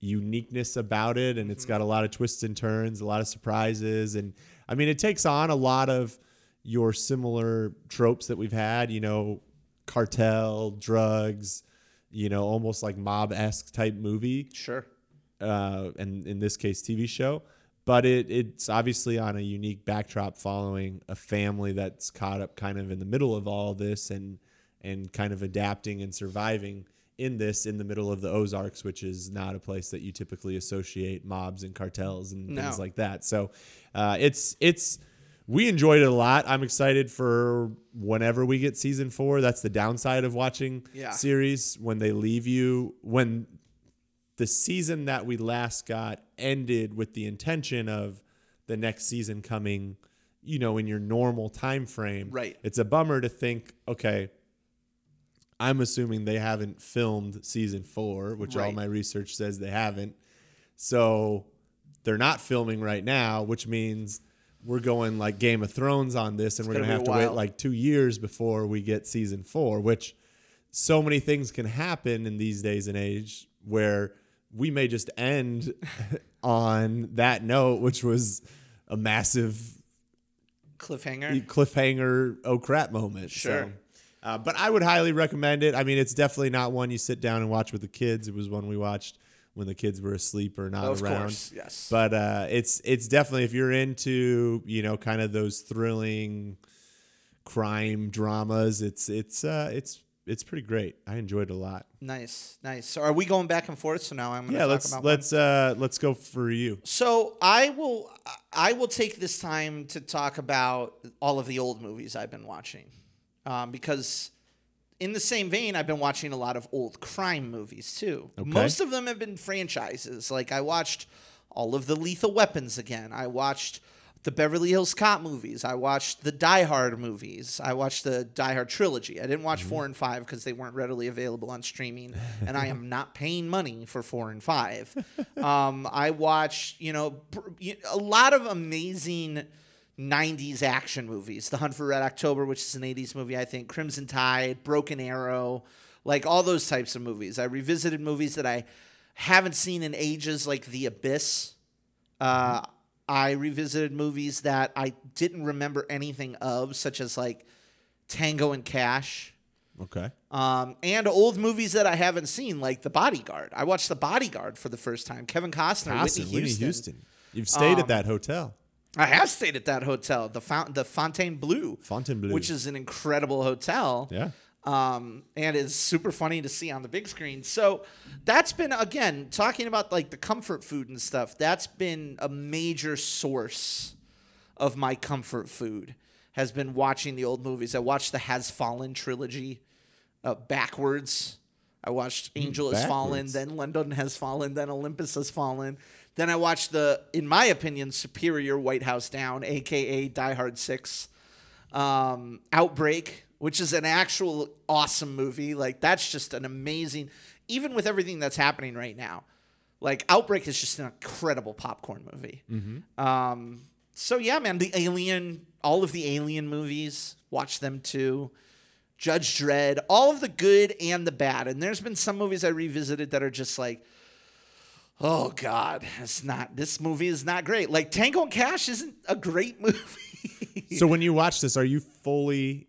uniqueness about it and it's got a lot of twists and turns, a lot of surprises and I mean it takes on a lot of your similar tropes that we've had, you know, cartel, drugs, you know, almost like mob-esque type movie Sure. uh, and in this case, TV show. But it it's obviously on a unique backdrop, following a family that's caught up kind of in the middle of all this and and kind of adapting and surviving in this in the middle of the Ozarks, which is not a place that you typically associate mobs and cartels and No. things like that. So uh, it's it's we enjoyed it a lot. I'm excited for whenever we get season four. That's the downside of watching Yeah. series when they leave you when the season that we last got ended with the intention of the next season coming you know in your normal time frame Right. it's a bummer to think okay i'm assuming they haven't filmed season 4 which all my research says they haven't so they're not filming right now which means we're going like game of thrones on this and we're gonna going to have to wait like 2 years before we get season 4 which so many things can happen in these days and age where we may just end [LAUGHS] on that note, which was a massive Cliffhanger. cliffhanger, oh crap moment. Sure. So, uh, but I would highly recommend it. I mean, it's definitely not one you sit down and watch with the kids. It was one we watched when the kids were asleep or not of around. course. Yes. But uh, it's it's definitely if you're into you know kind of those thrilling crime dramas, it's it's uh, it's it's pretty great. I enjoyed it a lot. nice. Nice. So are we going back and forth? So now I'm gonna Yeah, talk let's about let's uh, let's go for you. So I will I will take this time to talk about all of the old movies I've been watching, um, because in the same vein I've been watching a lot of old crime movies too. Okay. Most of them have been franchises. Like I watched all of the Lethal Weapons again. I watched the Beverly Hills Cop movies. I watched the Die Hard movies. I watched the Die Hard trilogy. I didn't watch four and five because they weren't readily available on streaming, and I am not paying money for four and five. [LAUGHS] Um, I watched, you know, a lot of amazing. 90s action movies. The Hunt for Red October, which is an 80s movie, I think. Crimson Tide, Broken Arrow, like all those types of movies. I revisited movies that I haven't seen in ages, like The Abyss. Uh, I revisited movies that I didn't remember anything of, such as like Tango and Cash. Okay. Um, and old movies that I haven't seen, like The Bodyguard. I watched The Bodyguard for the first time. Kevin Costner, Costin, Whitney Houston. You've stayed Um, at that hotel. I have stayed at that hotel, the Font- the Fontaine Blue, Fontainebleau. which is an incredible hotel. Yeah. Um, and is super funny to see on the big screen. So that's been again talking about like the comfort food and stuff. That's been a major source of my comfort food. Has been watching the old movies. I watched the Has Fallen trilogy uh, backwards. I watched Angel Has Fallen, then London Has Fallen, then Olympus Has Fallen. Then I watched the, in my opinion, superior White House Down, aka Die Hard Six, um, Outbreak, which is an actual awesome movie. Like that's just an amazing, even with everything that's happening right now. Like Outbreak is just an incredible popcorn movie. Um, so yeah, man, the Alien, all of the Alien movies, watch them too. Judge Dredd, all of the good and the bad. And there's been some movies I revisited that are just like, oh God, it's not. This movie is not great. Like Tango and Cash isn't a great [LAUGHS] movie. So when you watch this, are you fully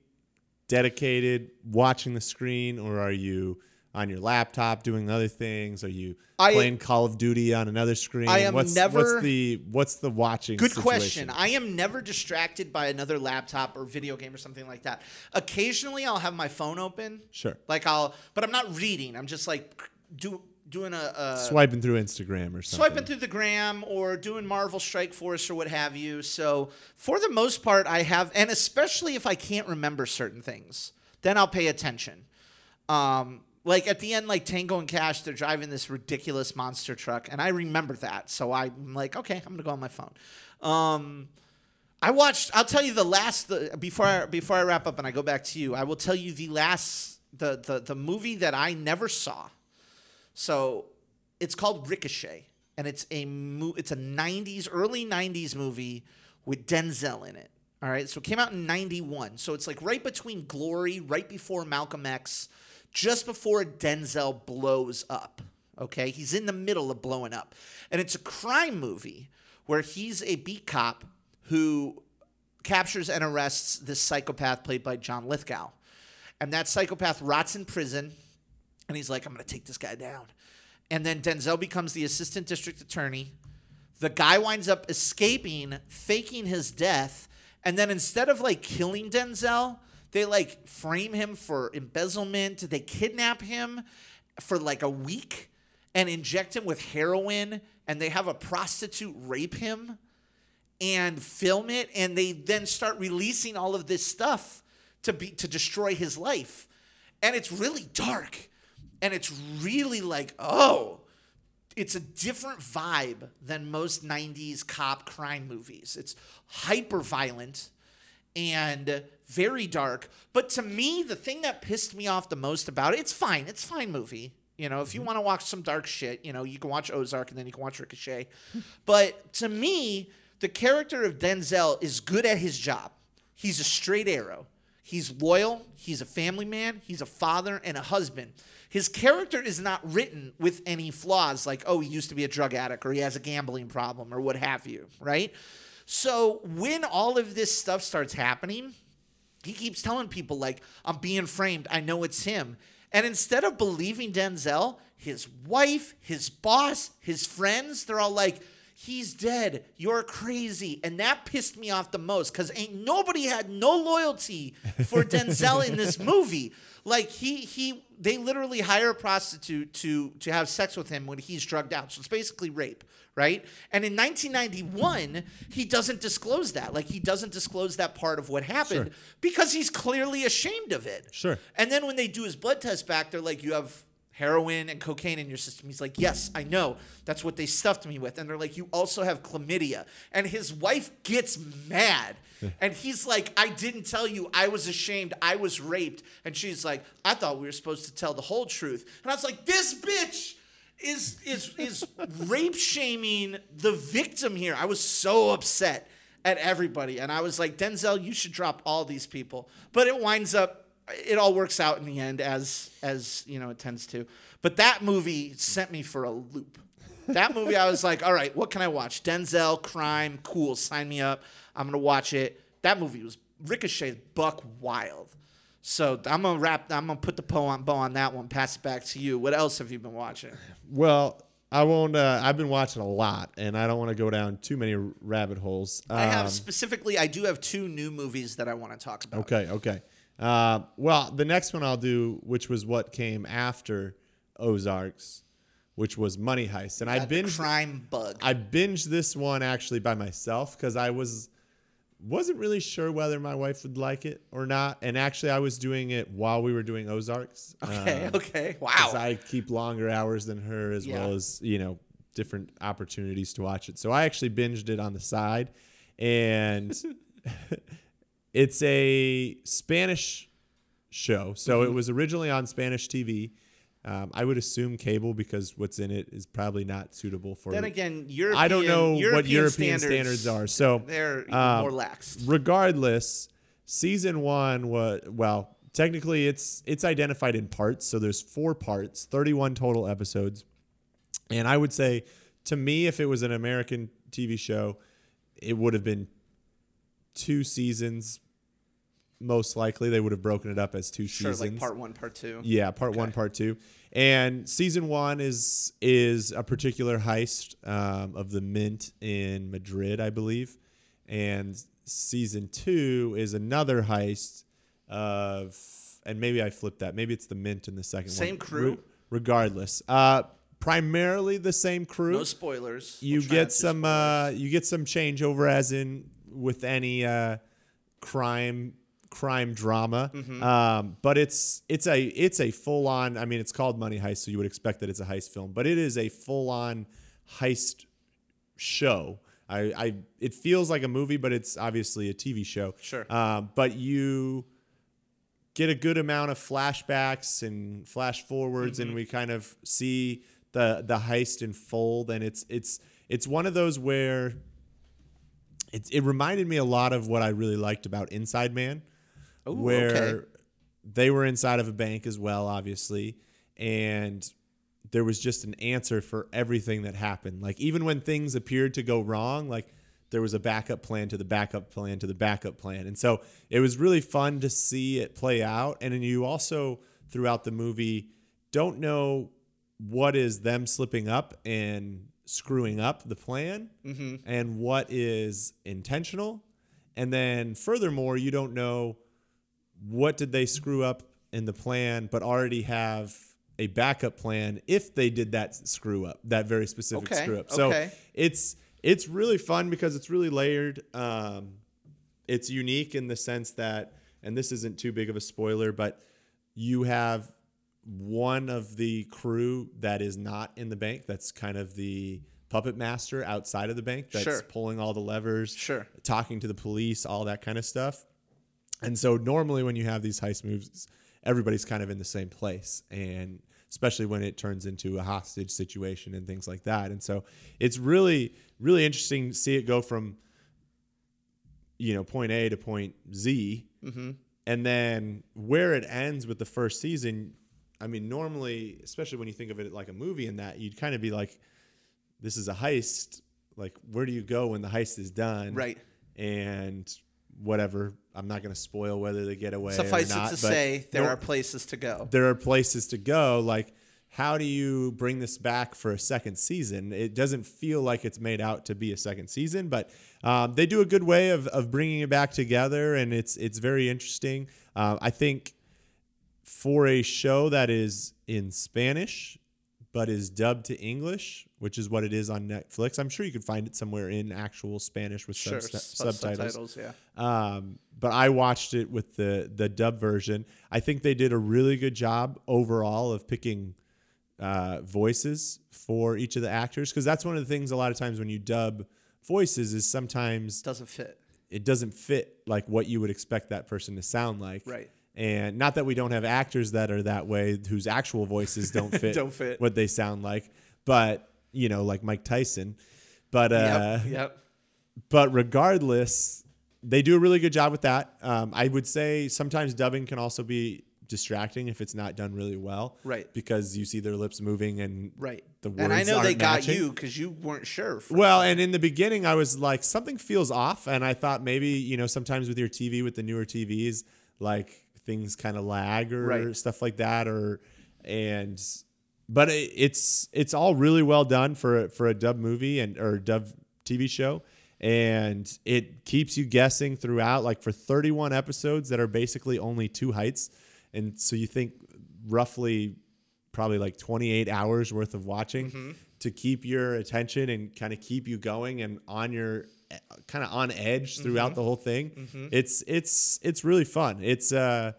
dedicated watching the screen, or are you on your laptop doing other things? Are you I- playing Call of Duty on another screen? I am what's, never- What's the what's the watching? Good situation? question. I am never distracted by another laptop or video game or something like that. Occasionally, I'll have my phone open. Sure. Like I'll, but I'm not reading. I'm just like do doing a, a Swiping through Instagram or something. swiping through the gram or doing Marvel Strike Force or what have you. So for the most part, I have, and especially if I can't remember certain things, then I'll pay attention. Um, like at the end, like Tango and Cash, they're driving this ridiculous monster truck, and I remember that. So I'm like, okay, I'm gonna go on my phone. Um, I watched. I'll tell you the last the, before I, before I wrap up and I go back to you. I will tell you the last the the the movie that I never saw. So it's called Ricochet, and it's a mo- it's a '90s early '90s movie with Denzel in it. All right, so it came out in '91. So it's like right between Glory, right before Malcolm X, just before Denzel blows up. Okay, he's in the middle of blowing up, and it's a crime movie where he's a beat cop who captures and arrests this psychopath played by John Lithgow. And that psychopath rots in prison, and he's like, I'm going to take this guy down. And then Denzel becomes the assistant district attorney. The guy winds up escaping, faking his death. And then instead of like killing Denzel, they like frame him for embezzlement. They kidnap him for like a week and inject him with heroin. And they have a prostitute rape him and film it and they then start releasing all of this stuff to be to destroy his life and it's really dark and it's really like oh it's a different vibe than most 90s cop crime movies. It's hyper violent and very dark. But to me the thing that pissed me off the most about it it's fine it's fine movie. You know if you mm-hmm. want to watch some dark shit you know you can watch ozark and then you can watch ricochet. [LAUGHS] But to me the character of denzel is good at his job. He's a straight arrow he's loyal. He's a family man. He's a father and a husband. His character is not written with any flaws like oh he used to be a drug addict or he has a gambling problem or what have you right? So when all of this stuff starts happening he keeps telling people like i'm being framed. I know it's him. And instead of believing denzel his wife his boss his friends they're all like he's dead you're crazy. And that pissed me off the most because ain't nobody had no loyalty for [LAUGHS] denzel in this movie. Like he he they literally hire a prostitute to to have sex with him when he's drugged out. So it's basically rape right? And in 1991 he doesn't disclose that. Like he doesn't disclose that part of what happened Sure. because he's clearly ashamed of it. Sure. and then when they do his blood test back they're like you have heroin and cocaine in your system. He's like yes i know. That's what they stuffed me with. And they're like you also have chlamydia. And his wife gets mad. [LAUGHS] And he's like i didn't tell you. I was ashamed. I was raped. And she's like i thought we were supposed to tell the whole truth. And i was like this bitch is is is [LAUGHS] rape shaming the victim here. I was so upset at everybody, and I was like, Denzel, you should drop all these people. But it winds up, it all works out in the end, as as you know it tends to. But that movie sent me for a loop. That movie, I was like, all right, what can I watch? Denzel, crime, cool, sign me up. I'm gonna watch it. That movie was Ricochet, buck wild. So I'm gonna wrap. I'm gonna put the bow on, bow on that one. Pass it back to you. What else have you been watching? Well, I won't. Uh, I've been watching a lot, and I don't want to go down too many rabbit holes. I have Um, specifically, I do have two new movies that I want to talk about. Okay, okay. Uh, well, the next one I'll do, which was what came after Ozarks, which was Money Heist, and I binged. crime bug. I binged this one actually by myself because I was wasn't really sure whether my wife would like it or not, and actually I was doing it while we were doing Ozarks. okay, um, okay, wow. I keep longer hours than her, as well as you know different opportunities to watch it. So I actually binged it on the side, and [LAUGHS] it's a Spanish show. So Mm-hmm. it was originally on Spanish TV. Um, I would assume cable because what's in it is probably not suitable for. then again, European, I don't know European what European standards, standards, are. So They're um, more lax. regardless, season one was well. Technically, it's it's identified in parts. So there's four parts, 31 total episodes, and I would say, to me, if it was an American TV show, it would have been two seasons. Most likely, they would have broken it up as two Sure, seasons. like part one, part two. Yeah, part one, part two, and season one is is a particular heist um, of the Mint in Madrid, I believe, and season two is another heist of, and maybe I flipped that. Maybe it's the Mint in the second one. Same crew? Re- regardless, uh, primarily the same crew. No spoilers. you We'll get some uh, you get some changeover as in with any uh, crime crime drama Mm-hmm. um, but it's it's a it's a full on i mean it's called money heist so you would expect that it's a heist film but it is a full on heist show I, I it feels like a movie but it's obviously a tv show Sure. um, but you get a good amount of flashbacks and flash forwards Mm-hmm. and we kind of see the the heist unfold and it's it's it's one of those where it, it reminded me a lot of what I really liked about Inside Man Ooh, where okay. they were inside of a bank as well obviously and there was just an answer for everything that happened. Like even when things appeared to go wrong like there was a backup plan to the backup plan to the backup plan. And so it was really fun to see it play out. And then you also throughout the movie don't know what is them slipping up and screwing up the plan and what is intentional. And then furthermore you don't know what did they screw up in the plan but already have a backup plan if they did that screw up that very specific Okay, screw up. So okay. it's it's really fun because it's really layered. Um, it's unique in the sense that and this isn't too big of a spoiler but you have one of the crew that is not in the bank that's kind of the puppet master outside of the bank that's Sure. pulling all the levers Sure. talking to the police all that kind of stuff and so normally when you have these heist moves, everybody's kind of in the same place and especially when it turns into a hostage situation and things like that. And so it's really really interesting to see it go from you know point A to point Z. Mm-hmm. And then where it ends with the first season, I mean normally, especially when you think of it like a movie and that, you'd kind of be like this is a heist, like where do you go when the heist is done? Right. and whatever. I'm not going to spoil whether they get away Suffice or not. it to say, there nor- are places to go. there are places to go. Like, how do you bring this back for a second season? It doesn't feel like it's made out to be a second season, but um, they do a good way of, of bringing it back together, and it's it's very interesting. Uh, I think for a show that is in Spanish but is dubbed to English, which is what it is on Netflix. I'm sure you could find it somewhere in actual Spanish with Sure. sub- subtitles. subtitles. Yeah. Um, but I watched it with the the dub version. I think they did a really good job overall of picking uh, voices for each of the actors because that's one of the things a lot of times when you dub voices is sometimes Doesn't fit. it doesn't fit like what you would expect that person to sound like. Right. And not that we don't have actors that are that way whose actual voices [LAUGHS] don't fit, Don't fit. what they sound like, but you know, like Mike Tyson. But uh, yep. Yep. but regardless, they do a really good job with that. Um, I would say sometimes dubbing can also be distracting if it's not done really well. Right. Because you see their lips moving and Right. the words and I know they got matching. you because you weren't sure. Well, and in the beginning, I was like, something feels off, and I thought maybe you know sometimes with your TV, with the newer TVs, like things kind of lag or Right. stuff like that, or and but it, it's it's all really well done for a, for a dub movie and or dub TV show, and it keeps you guessing throughout. Like for 31 episodes that are basically only two heights, and so you think roughly probably like 28 hours worth of watching mm-hmm. to keep your attention and kind of keep you going and on your kind of on edge throughout the whole thing. It's it's it's really fun. It's uh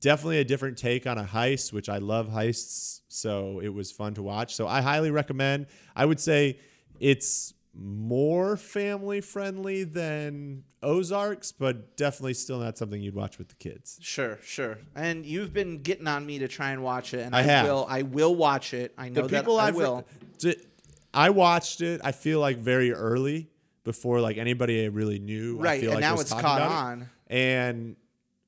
definitely a different take on a heist, which I love heists, so it was fun to watch. So I highly recommend. I would say it's more family friendly than Ozarks, but definitely still not something you'd watch with the kids. Sure, sure. And you've been getting on me to try and watch it, and I, I have. will. I will watch it. I know the that people I I've will. d- I watched it. I feel like very early before like anybody really knew. I Right, feel and like now it's caught about it. on. And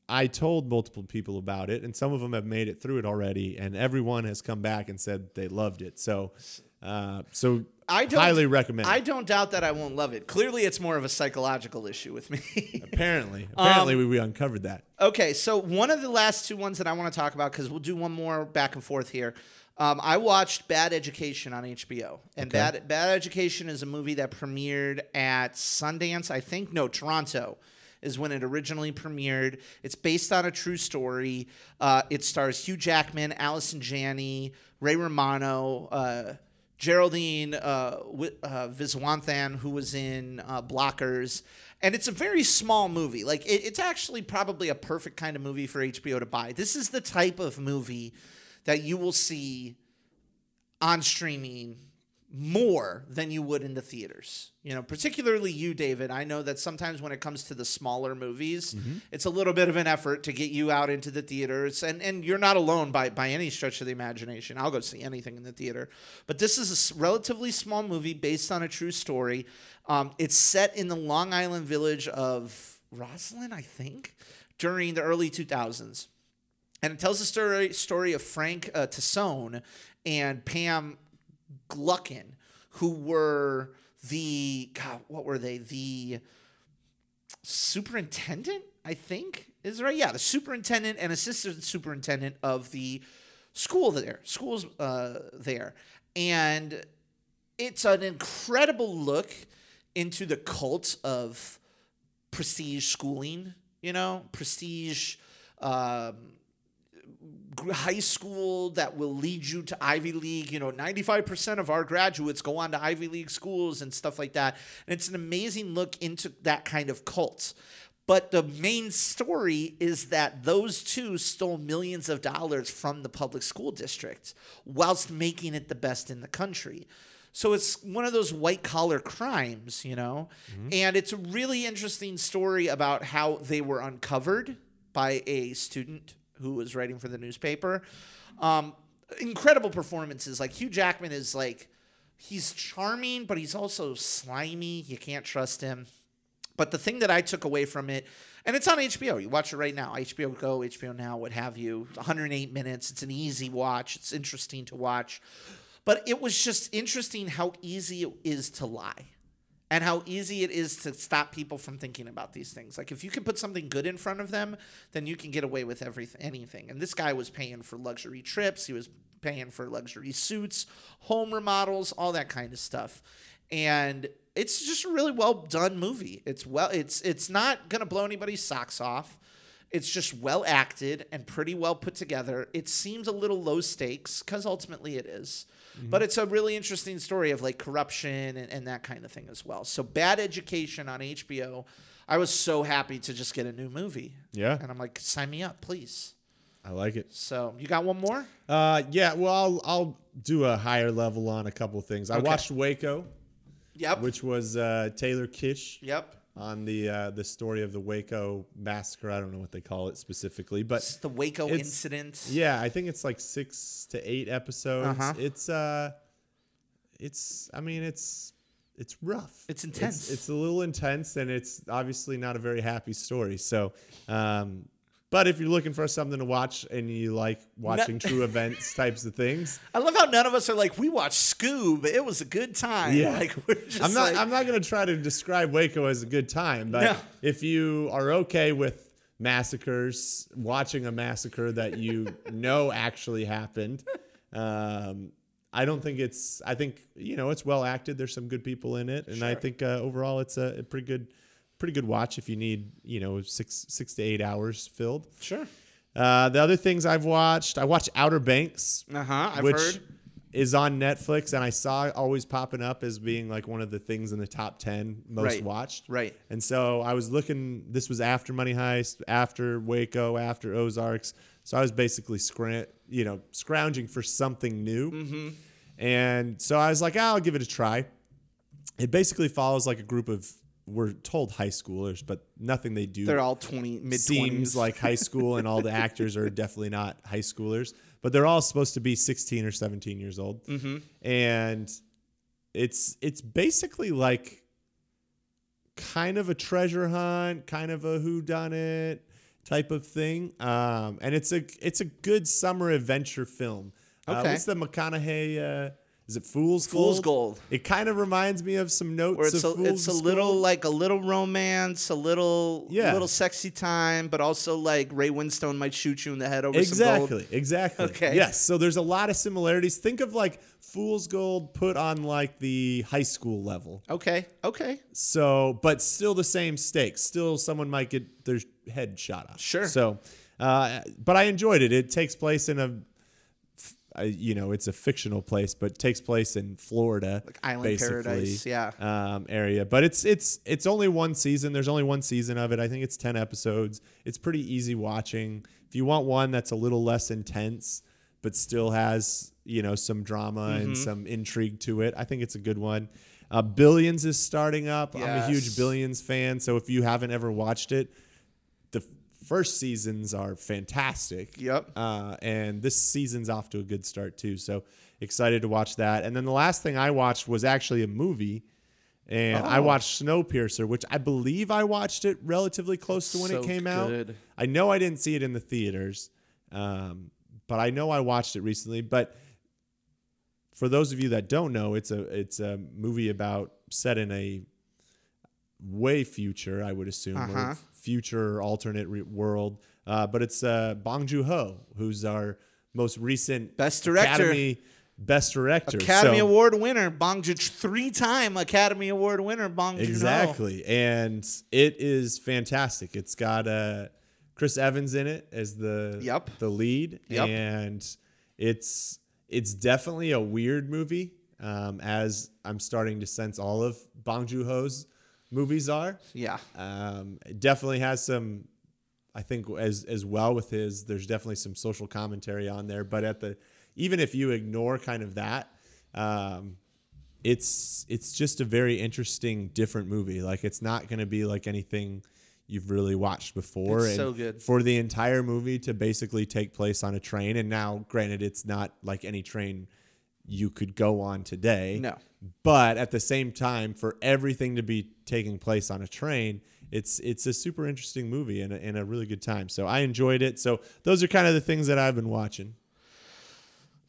I told multiple people about it, and some of them have made it through it already, and everyone has come back and said they loved it. So, uh, so I don't highly recommend. I it. don't doubt that I won't love it. Clearly, it's more of a psychological issue with me. [LAUGHS] apparently, apparently Um, we, we uncovered that. Okay, so one of the last two ones that I want to talk about because we'll do one more back and forth here. Um, I watched Bad Education on HBO, and Okay. Bad Bad Education is a movie that premiered at Sundance, I think. No, Toronto is when it originally premiered. It's based on a true story. Uh, it stars Hugh Jackman, Allison Janney, Ray Romano. Uh, Geraldine uh, uh, Viswanathan, who was in uh, Blockers, and it's a very small movie. Like it, it's actually probably a perfect kind of movie for HBO to buy. This is the type of movie that you will see on streaming more than you would in the theaters. You know, particularly you, David. I know that sometimes when it comes to the smaller movies, it's a little bit of an effort to get you out into the theaters, and and you're not alone by by any stretch of the imagination. I'll go see anything in the theater, but this is a relatively small movie based on a true story. Um, it's set in the Long Island village of Roslyn, I think, during the early 2000s and it tells the story story of Frank uh, Tassone and Pam Gluckin, who were the God, what were they? The superintendent, I think, is right. Yeah, the superintendent and assistant superintendent of the school there, schools uh, there, and it's an incredible look into the cult of prestige schooling. You know, prestige. Um, high school that will lead you to Ivy League. You know, 95% of our graduates go on to Ivy League schools and stuff like that. And it's an amazing look into that kind of cult. But the main story is that those two stole millions of dollars from the public school district whilst making it the best in the country. So it's one of those white collar crimes, you know? Mm-hmm. And it's a really interesting story about how they were uncovered by a student who was writing for the newspaper. Um, incredible performances. Like Hugh Jackman is like, he's charming, but he's also slimy. You can't trust him. But the thing that I took away from it, and it's on HBO. You watch it right now. HBO Go, HBO Now, what have you. 108 minutes. It's an easy watch. It's interesting to watch. But it was just interesting how easy it is to lie and how easy it is to stop people from thinking about these things. Like if you can put something good in front of them, then you can get away with everything, anything. And this guy was paying for luxury trips. He was paying for luxury suits, home remodels, all that kind of stuff. And it's just a really well done movie. It's well, it's it's not gonna blow anybody's socks off. It's just well acted and pretty well put together. It seems a little low stakes because ultimately it is. But it's a really interesting story of like corruption and, and that kind of thing as well. So Bad Education on HBO. I was so happy to just get a new movie. Yeah. And I'm like, sign me up, please. I like it. So you got one more? Uh, yeah. Well, I'll, I'll do a higher level on a couple of things. I Okay. watched Waco, Yep. which was uh, Taylor Kitsch yep. On the uh, the story of the Waco massacre. I don't know what they call it specifically, but It's the Waco It's- incident. yeah, I think it's like six to eight episodes. Uh-huh. It's uh, it's I mean it's it's rough. It's intense. It's, a little intense, and it's obviously not a very happy story. So, um, but if you're looking for something to watch and you like watching true events types of things, [LAUGHS] I love how none of us are like, we watched Scoob. It was a good time. Yeah. [LAUGHS] Like we're just I'm not. like, I'm not going to try to describe Waco as a good time, but No. if you are okay with massacres, watching a massacre that you [LAUGHS] know actually happened, Um, I don't think it's. I think you know it's well acted. There's some good people in it, and I think uh, overall it's a, a pretty good, pretty good watch if you need you know six six to eight hours filled. Sure. Uh, the other things I've watched, I watched Outer Banks, Uh huh. I've which heard. is on Netflix, and I saw it always popping up as being like one of the things in the top ten most Right. watched. Right. And so I was looking. This was after Money Heist, after Waco, after Ozarks. So I was basically scran, you know, scrounging for something new. Mm-hmm. And so I was like, "Ah, I'll give it a try. It basically follows like a group of we're told high schoolers, but nothing they do They're all twenty mid seems like high school, and all the [LAUGHS] actors are definitely not high schoolers, but they're all supposed to be 16 or 17 years old, Mm-hmm. and it's it's basically like kind of a treasure hunt, kind of a who done it type of thing, um, and it's a it's a good summer adventure film. Uh, Okay. what's the McConaughey? Uh, is it Fool's Gold? Fool's Gold. It kind of reminds me of some notes Where it's a, Fool's it's a little Gold. like a little romance, a little Yeah. little sexy time, but also like Ray Winstone might shoot you in the head over some Exactly, gold. exactly. [LAUGHS] Okay. Yes. So there's a lot of similarities. Think of like Fool's Gold put on like the high school level. Okay. Okay. So, but still the same stakes. Still, someone might get their head shot off. Sure. So, uh, but I enjoyed it. It takes place in a, uh, you know, it's a fictional place, but takes place in Florida, Like Island basically, Paradise, yeah. um, area. But it's it's it's only one season. There's only one season of it. I think it's ten episodes. It's pretty easy watching. If you want one that's a little less intense, but still has you know some drama Mm-hmm. and some intrigue to it, I think it's a good one. Uh, Billions is starting up. I'm a huge Billions fan, so if you haven't ever watched it, the first seasons are fantastic. Yep. Uh, and this season's off to a good start too. So excited to watch that. And then the last thing I watched was actually a movie. And I Oh. watched Snowpiercer, which I believe I watched it relatively close to when So it came good. out. I know I didn't see it in the theaters, um, but I know I watched it recently. But for those of you that don't know, it's a it's a movie about set in a way future, I would assume, Uh-huh. Future alternate re- world. Uh, but it's uh, Bong Joon Ho, who's our most recent Best director. Academy Best Director, Academy So- Award winner, Bong Joon, three-time Academy Award winner, Bong Joon-ho. Exactly, and it is fantastic. It's got uh, Chris Evans in it as the Yep. the lead, Yep. and it's it's definitely a weird movie. Um, as I'm starting to sense all of Bong Joon Ho's movies are. Yeah. Um, it definitely has some, I think, as as well with his. There's definitely some social commentary on there, but at the even if you ignore kind of that, um, it's it's just a very interesting, different movie. Like it's not going to be like anything you've really watched before. It's and so good. for the entire movie to basically take place on a train. And now, granted, it's not like any train you could go on today. No. But at the same time, for everything to be taking place on a train, it's it's a super interesting movie and a, and a really good time. So I enjoyed it. So those are kind of the things that I've been watching.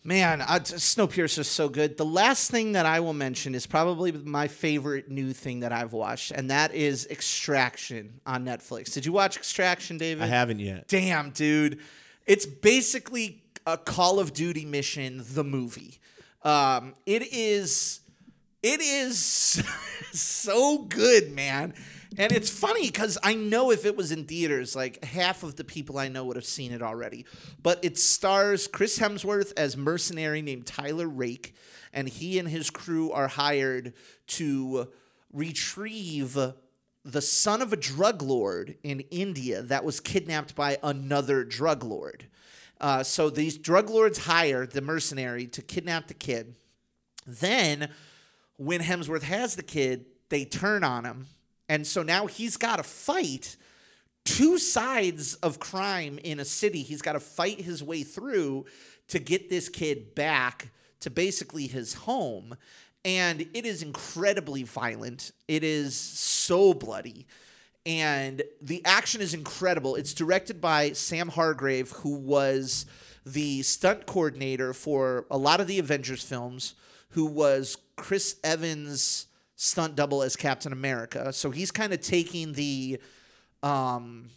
Man, uh, t- Snowpiercer is so good. The last thing that I will mention is probably my favorite new thing that I've watched, and that is Extraction on Netflix. Did you watch Extraction, David? I haven't yet. Damn, dude. It's basically a Call of Duty mission, the movie. Um, it is it is [LAUGHS] so good, man. And it's funny because I know if it was in theaters, like half of the people I know would have seen it already. But it stars Chris Hemsworth as mercenary named Tyler Rake, and he and his crew are hired to retrieve the son of a drug lord in India that was kidnapped by another drug lord. Uh, so these drug lords hire the mercenary to kidnap the kid. Then, when Hemsworth has the kid, they turn on him. And so now he's got to fight two sides of crime in a city. He's got to fight his way through to get this kid back to basically his home. And it is incredibly violent. It is so bloody. And the action is incredible. It's directed by Sam Hargrave, who was the stunt coordinator for a lot of the Avengers films, who was Chris Evans' stunt double as Captain America. So he's kind of taking the um,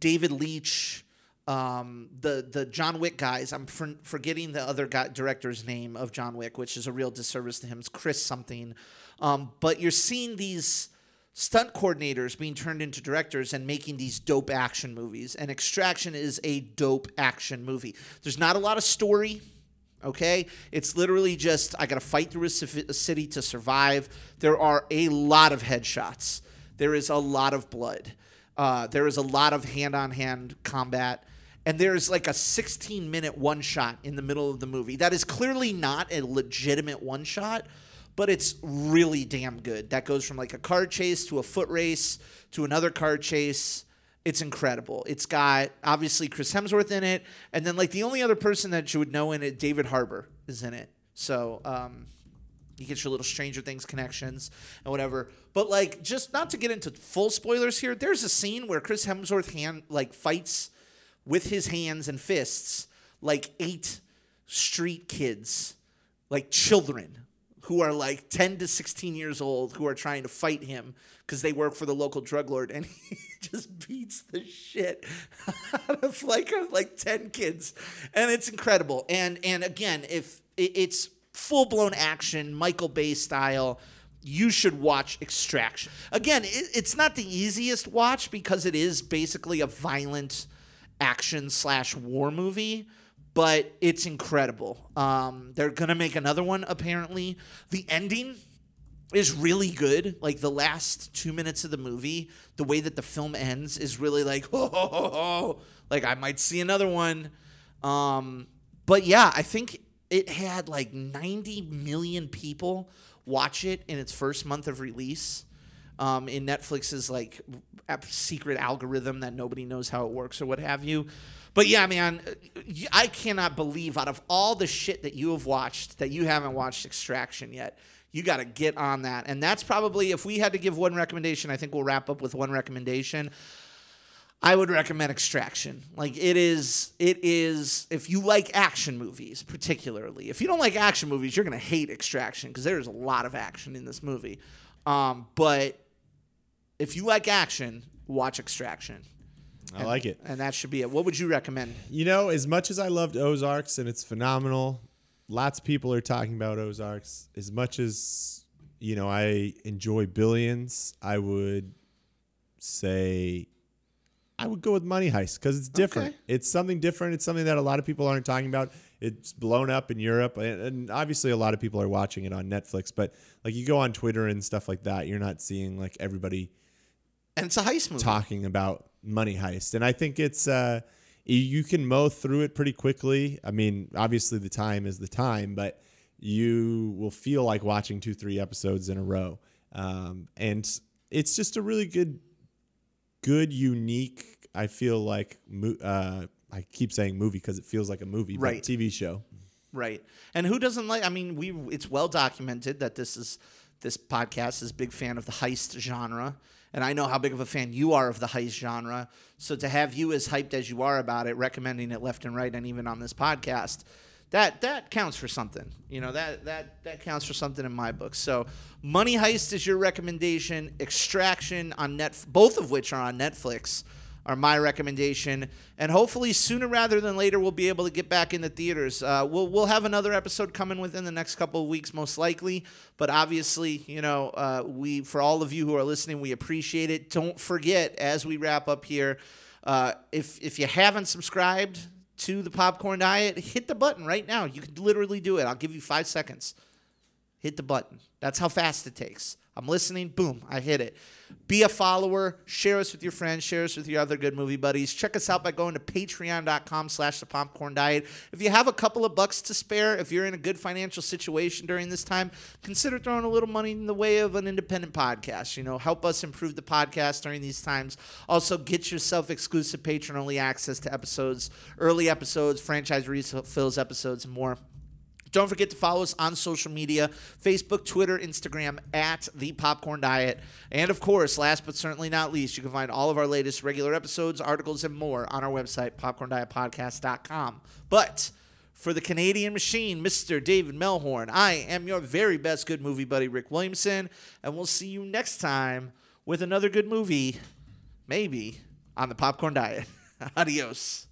David Leitch, um, the the John Wick guys. I'm for, forgetting the other guy, director's name of John Wick, which is a real disservice to him. It's Chris something. Um, but you're seeing these stunt coordinators being turned into directors and making these dope action movies. And Extraction is a dope action movie. There's not a lot of story. Okay, it's literally just I got to fight through a, ci- a city to survive. There are a lot of headshots. There is a lot of blood. Uh, there is a lot of hand-on-hand combat, and there's like a 16-minute one-shot in the middle of the movie that is clearly not a legitimate one-shot, but it's really damn good. That goes from like a car chase to a foot race to another car chase. It's incredible. It's got obviously Chris Hemsworth in it, and then like the only other person that you would know in it, David Harbour is in it. So um, you get your little Stranger Things connections and whatever. But like, just not to get into full spoilers here, there's a scene where Chris Hemsworth hand like fights with his hands and fists like eight street kids, like children who are like 10 to 16 years old who are trying to fight him because they work for the local drug lord and [LAUGHS] he just beats the shit [LAUGHS] out of like like 10 kids. And it's incredible. And and again if it's full-blown action michael bay style you should watch extraction. Again it's not the easiest watch because it is basically a violent action slash war movie but it's incredible. Um, they're gonna make another one apparently. The ending is really good. Like the last two minutes of the movie, the way that the film ends is really like, oh, oh, oh, oh. like I might see another one. Um, but yeah, I think it had like 90 million people watch it in its first month of release. Um, in Netflix's like secret algorithm that nobody knows how it works or what have you. But yeah, man, I cannot believe out of all the shit that you have watched that you haven't watched Extraction yet. You got to get on that. And that's probably, if we had to give one recommendation, I think we'll wrap up with one recommendation. I would recommend Extraction. Like it is, it is. If you like action movies, particularly, if you don't like action movies, you're gonna hate Extraction because there is a lot of action in this movie. Um, but if you like action, watch Extraction. I And- like it. and that should be it. What would you recommend? You know, as much as I loved Ozarks and it's phenomenal, lots of people are talking about Ozarks. As much as, you know, I enjoy Billions, I would say I would go with Money Heist because it's different. Okay. It's something different. It's something that a lot of people aren't talking about. It's blown up in Europe, and, and obviously a lot of people are watching it on Netflix. But like you go on Twitter and stuff like that, you're not seeing like everybody And it's a heist movie. talking about money heist and i think it's uh you- can mow through it pretty quickly i mean obviously the time is the time but you will feel like watching two three episodes in a row um, and it's just a really good good unique i feel like uh, i keep saying movie because it feels like a movie Right. but tv show Right. And who doesn't like I mean, we it's well documented that this is this podcast is a big fan of the heist genre. And I know how big of a fan you are of the heist genre. So to have you as hyped as you are about it, recommending it left and right and even on this podcast, that that counts for something. You know, that that that counts for something in my book. So Money Heist is your recommendation, Extraction on net both of which are on Netflix are my recommendation. And hopefully, sooner rather than later, we'll be able to get back into theaters. Uh, we'll we'll have another episode coming within the next couple of weeks, most likely. But obviously, you know, uh, we for all of you who are listening, we appreciate it. Don't forget as we wrap up here, uh, if if you haven't subscribed to the Popcorn Diet, hit the button right now. You can literally do it. I'll give you five seconds hit the button. That's how fast it takes. I'm listening, boom, I hit it. Be a follower, share us with your friends, share us with your other good movie buddies. Check us out by going to patreon.com slash the popcorn diet. If you have a couple of bucks to spare, if you're in a good financial situation during this time, consider throwing a little money in the way of an independent podcast. You know, help us improve the podcast during these times. Also, get yourself exclusive Patreon only access to episodes, early episodes, franchise refills episodes, and more. Don't forget to follow us on social media Facebook, Twitter, Instagram at The Popcorn Diet. And of course, last but certainly not least, you can find all of our latest regular episodes, articles, and more on our website, popcorndietpodcast.com. But for the Canadian machine, Mr. David Melhorn, I am your very best good movie buddy, Rick Williamson. And we'll see you next time with another good movie, maybe on The Popcorn Diet. [LAUGHS] Adios.